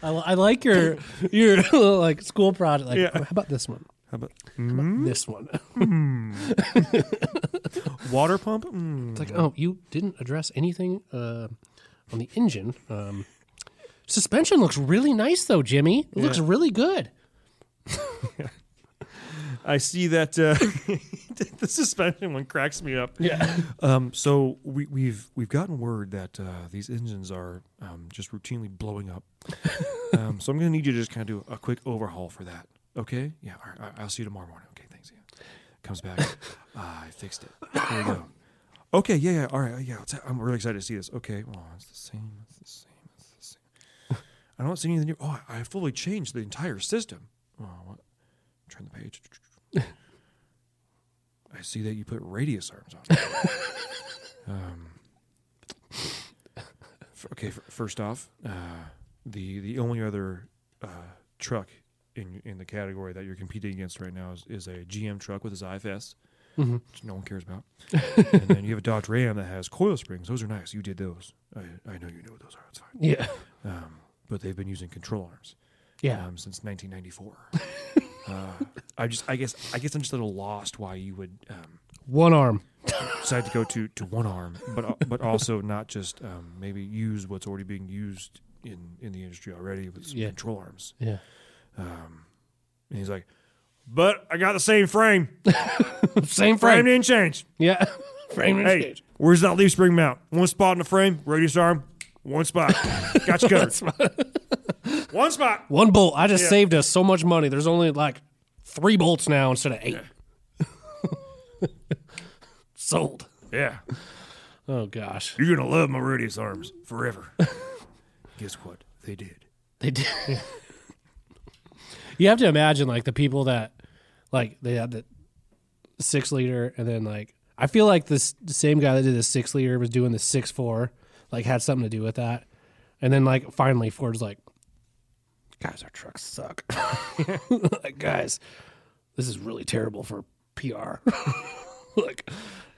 [SPEAKER 2] I, I like your your like school project. Like,
[SPEAKER 3] Yeah.
[SPEAKER 2] how about this one?
[SPEAKER 3] How about
[SPEAKER 2] about this one?
[SPEAKER 3] water pump? Mm.
[SPEAKER 2] It's like, oh, you didn't address anything uh, on the engine. Um, suspension looks really nice, though, Jimmy. It looks really good.
[SPEAKER 3] I see that uh, the suspension one cracks me up.
[SPEAKER 2] Yeah.
[SPEAKER 3] Um, so we, we've we've gotten word that uh, these engines are um, just routinely blowing up. um, so I'm going to need you to just kind of do a quick overhaul for that. Okay? Yeah. All right, I- I'll see you tomorrow morning. Okay. Thanks. Yeah. Comes back. Ah, I fixed it. There you go. Okay. Yeah. Yeah. All right. Yeah. I'm really excited to see this. Okay. Well, it's the same. It's the same. It's the same. I don't see anything new. Oh, I I fully changed the entire system. Oh, what? Turn the page. I see that you put radius arms on. um, okay, f- first off, uh, the the only other uh, truck in in the category that you're competing against right now is, is a GM truck with his IFS,
[SPEAKER 2] Mhm.
[SPEAKER 3] which no one cares about. and then you have a Dodge Ram that has coil springs. Those are nice. You did those. I I know you know what those are. It's fine.
[SPEAKER 2] Yeah.
[SPEAKER 3] Um, but they've been using control arms
[SPEAKER 2] Yeah.
[SPEAKER 3] um, since 1994. uh, I just, I guess, I guess I'm just a little lost why you would um,
[SPEAKER 2] One arm.
[SPEAKER 3] decide to go to, to one arm, but uh, but also not just um, maybe use what's already being used in, in the industry already with
[SPEAKER 2] Yeah.
[SPEAKER 3] control arms.
[SPEAKER 2] Yeah.
[SPEAKER 3] Um, and he's like, but I got the same frame.
[SPEAKER 2] Same
[SPEAKER 3] Frame
[SPEAKER 2] frame.
[SPEAKER 3] didn't change.
[SPEAKER 2] Yeah. frame and
[SPEAKER 3] Hey,
[SPEAKER 2] change.
[SPEAKER 3] where's that leaf spring mount? One spot in the frame, radius arm, one spot. Got you covered. one spot.
[SPEAKER 2] One bolt. I just
[SPEAKER 3] Yeah.
[SPEAKER 2] saved us so much money. There's only like three bolts now instead of eight. Sold.
[SPEAKER 3] Yeah.
[SPEAKER 2] Oh gosh.
[SPEAKER 3] You're gonna love my radius arms forever. Guess what? They did.
[SPEAKER 2] They did. You have to imagine like the people that like they had the six liter and then like I feel like this the same guy that did the six liter was doing the six four, like had something to do with that. And then like finally Ford's like, guys, our trucks suck. like guys, this is really terrible for PR. like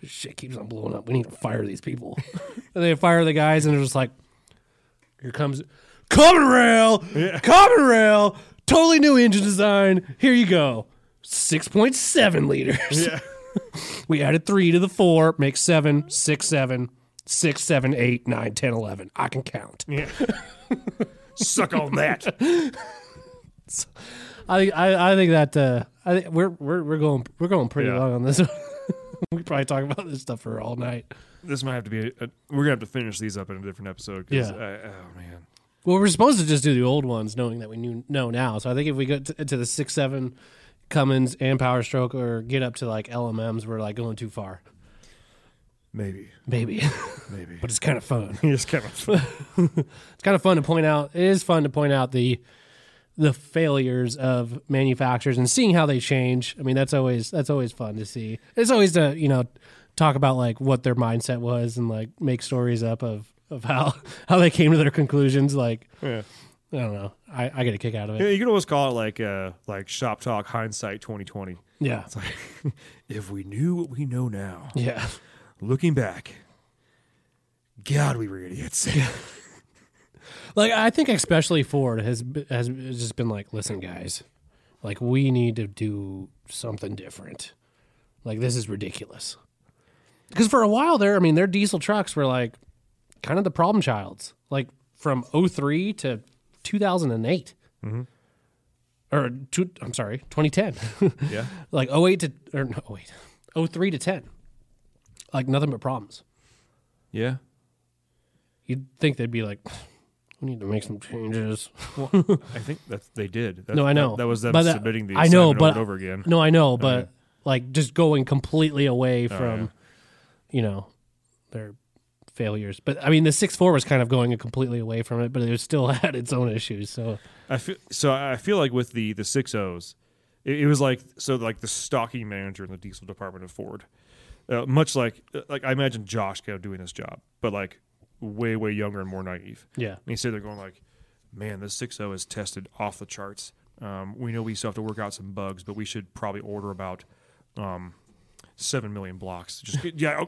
[SPEAKER 2] shit keeps on blowing up. We need to fire these people. and they fire the guys and they're just like, here comes Common Rail, Common Rail, totally new engine design. Here you go. 6.7 liters.
[SPEAKER 3] Yeah.
[SPEAKER 2] We added three to the four, makes seven, six, seven, six, seven, eight, nine, 10, 11. I can count.
[SPEAKER 3] Yeah. Suck on that.
[SPEAKER 2] I I, I think that uh, I think we're we're we're going we're going pretty
[SPEAKER 3] Yeah.
[SPEAKER 2] long on this. we probably talk about this stuff for all night.
[SPEAKER 3] This might have to be. A, a, we're gonna have to finish these up in a different episode.
[SPEAKER 2] Yeah.
[SPEAKER 3] I, oh man.
[SPEAKER 2] Well, we're supposed to just do the old ones, knowing that we knew know now. So I think if we get to, to the six seven Cummins and Power Stroke, or get up to like LMMs, we're like going too far.
[SPEAKER 3] Maybe,
[SPEAKER 2] Maybe,
[SPEAKER 3] maybe.
[SPEAKER 2] but it's kind of fun.
[SPEAKER 3] it's kind of fun.
[SPEAKER 2] It's kind of fun to point out. It is fun to point out the the failures of manufacturers and seeing how they change. I mean, that's always that's always fun to see. It's always to you know talk about like what their mindset was and like make stories up of of how how they came to their conclusions. Like
[SPEAKER 3] yeah.
[SPEAKER 2] I don't know. I, I get a kick out of
[SPEAKER 3] Yeah,
[SPEAKER 2] it.
[SPEAKER 3] You can always call it like uh, like shop talk hindsight twenty twenty.
[SPEAKER 2] Yeah.
[SPEAKER 3] It's like if we knew what we know now,
[SPEAKER 2] Yeah.
[SPEAKER 3] looking back, God, we were idiots. Yeah.
[SPEAKER 2] Like I think especially Ford has has just been like, listen, guys, like we need to do something different. Like this is ridiculous. Because for a while there, I mean, their diesel trucks were like kind of the problem childs. Like from 03 to 2008. Or two, I'm sorry, 2010.
[SPEAKER 3] yeah.
[SPEAKER 2] like 08 to or no, 08. 03 to 10. Like nothing but problems.
[SPEAKER 3] Yeah.
[SPEAKER 2] You'd think they'd be like, we need to make some changes.
[SPEAKER 3] I think that they did. That,
[SPEAKER 2] No, I know.
[SPEAKER 3] That, that was them
[SPEAKER 2] But
[SPEAKER 3] submitting the
[SPEAKER 2] I know, but
[SPEAKER 3] over over again.
[SPEAKER 2] No, I know, but like just going completely away from,
[SPEAKER 3] yeah.
[SPEAKER 2] you know, their failures. But I mean, the six four was kind of going completely away from it, but it still had its own issues. So
[SPEAKER 3] I feel so. I feel like with the the six O's, it, it was like so like the stocking manager in the diesel department of Ford, uh, much like like I imagine Josh kind of doing this job, but like way way younger and more naive.
[SPEAKER 2] yeah,
[SPEAKER 3] And he said they're going like, man, this 6.0 is tested off the charts. Um, we know we still have to work out some bugs, but we should probably order about um, seven million blocks. Just yeah,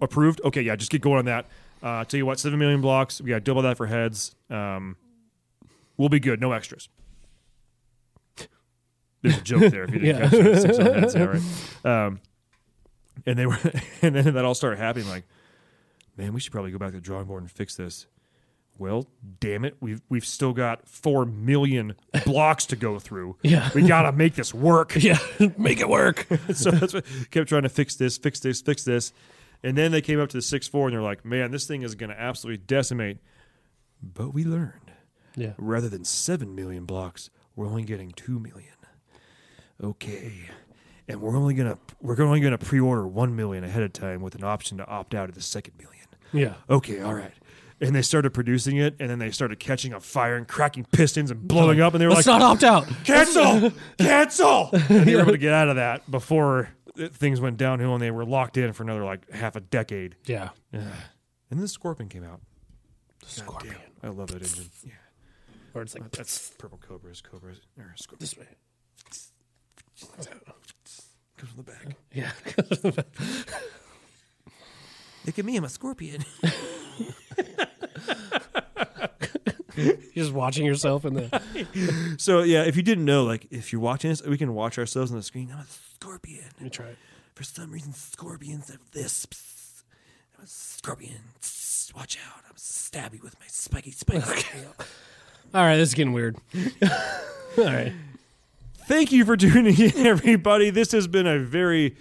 [SPEAKER 3] approved. Okay, yeah, just get going on that. Uh, tell you what, seven million blocks. We got double that for heads. Um, we'll be good. No extras. There's a joke there. If you didn't
[SPEAKER 2] Yeah.
[SPEAKER 3] catch it, six on heads, yeah, right. Um, and they were, and then that all started happening. Like, man, we should probably go back to the drawing board and fix this. Well, damn it, we've we've still got four million blocks to go through.
[SPEAKER 2] Yeah.
[SPEAKER 3] we gotta make this work.
[SPEAKER 2] yeah, make it work.
[SPEAKER 3] so that's what kept trying to fix this, fix this, fix this, and then they came up to the six four and they're like, man, this thing is gonna absolutely decimate. But we learned
[SPEAKER 2] Yeah,
[SPEAKER 3] rather than seven million blocks, we're only getting two million. Okay. And we're only gonna we're only gonna pre-order one million ahead of time with an option to opt out of the second million.
[SPEAKER 2] yeah.
[SPEAKER 3] Okay, all right. And they started producing it, and then they started catching on fire and cracking pistons and blowing up, and they were
[SPEAKER 2] Let's
[SPEAKER 3] like,
[SPEAKER 2] not opt out.
[SPEAKER 3] cancel, cancel. And they were able to get out of that before Uh, things went downhill, and they were locked in for another like half a decade.
[SPEAKER 2] Yeah,
[SPEAKER 3] And then Scorpion came out.
[SPEAKER 2] Scorpion.
[SPEAKER 3] I love that engine. Yeah,
[SPEAKER 2] Or it's like uh,
[SPEAKER 3] that's purple cobras, cobras, or Scorpion.
[SPEAKER 2] this way.
[SPEAKER 3] Goes in the back.
[SPEAKER 2] Yeah,
[SPEAKER 3] Look at me, I'm a scorpion.
[SPEAKER 2] you're just watching yourself in the.
[SPEAKER 3] so yeah, if you didn't know, like if you're watching this, we can watch ourselves on the screen. I'm a scorpion.
[SPEAKER 2] Let me try it.
[SPEAKER 3] For some reason, scorpions have this. Psst. I'm a scorpion. Psst. Watch out! I'm stabby with my spiky, spiky tail.
[SPEAKER 2] All right, this is getting weird. All right.
[SPEAKER 3] Thank you for tuning in, everybody. This has been a very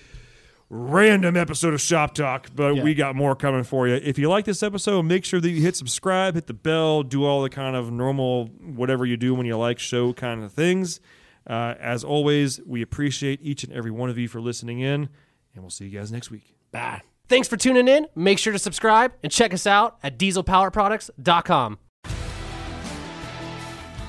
[SPEAKER 3] random episode of Shop Talk, but
[SPEAKER 2] Yeah.
[SPEAKER 3] we got more coming for you. If you like this episode, make sure that you hit subscribe, hit the bell, do all the kind of normal whatever you do when you like show kind of things. Uh, as always, we appreciate each and every one of you for listening in, and we'll see you guys next week.
[SPEAKER 2] Bye.
[SPEAKER 5] Thanks for tuning in. Make sure to subscribe and check us out at dieselpowerproducts.com.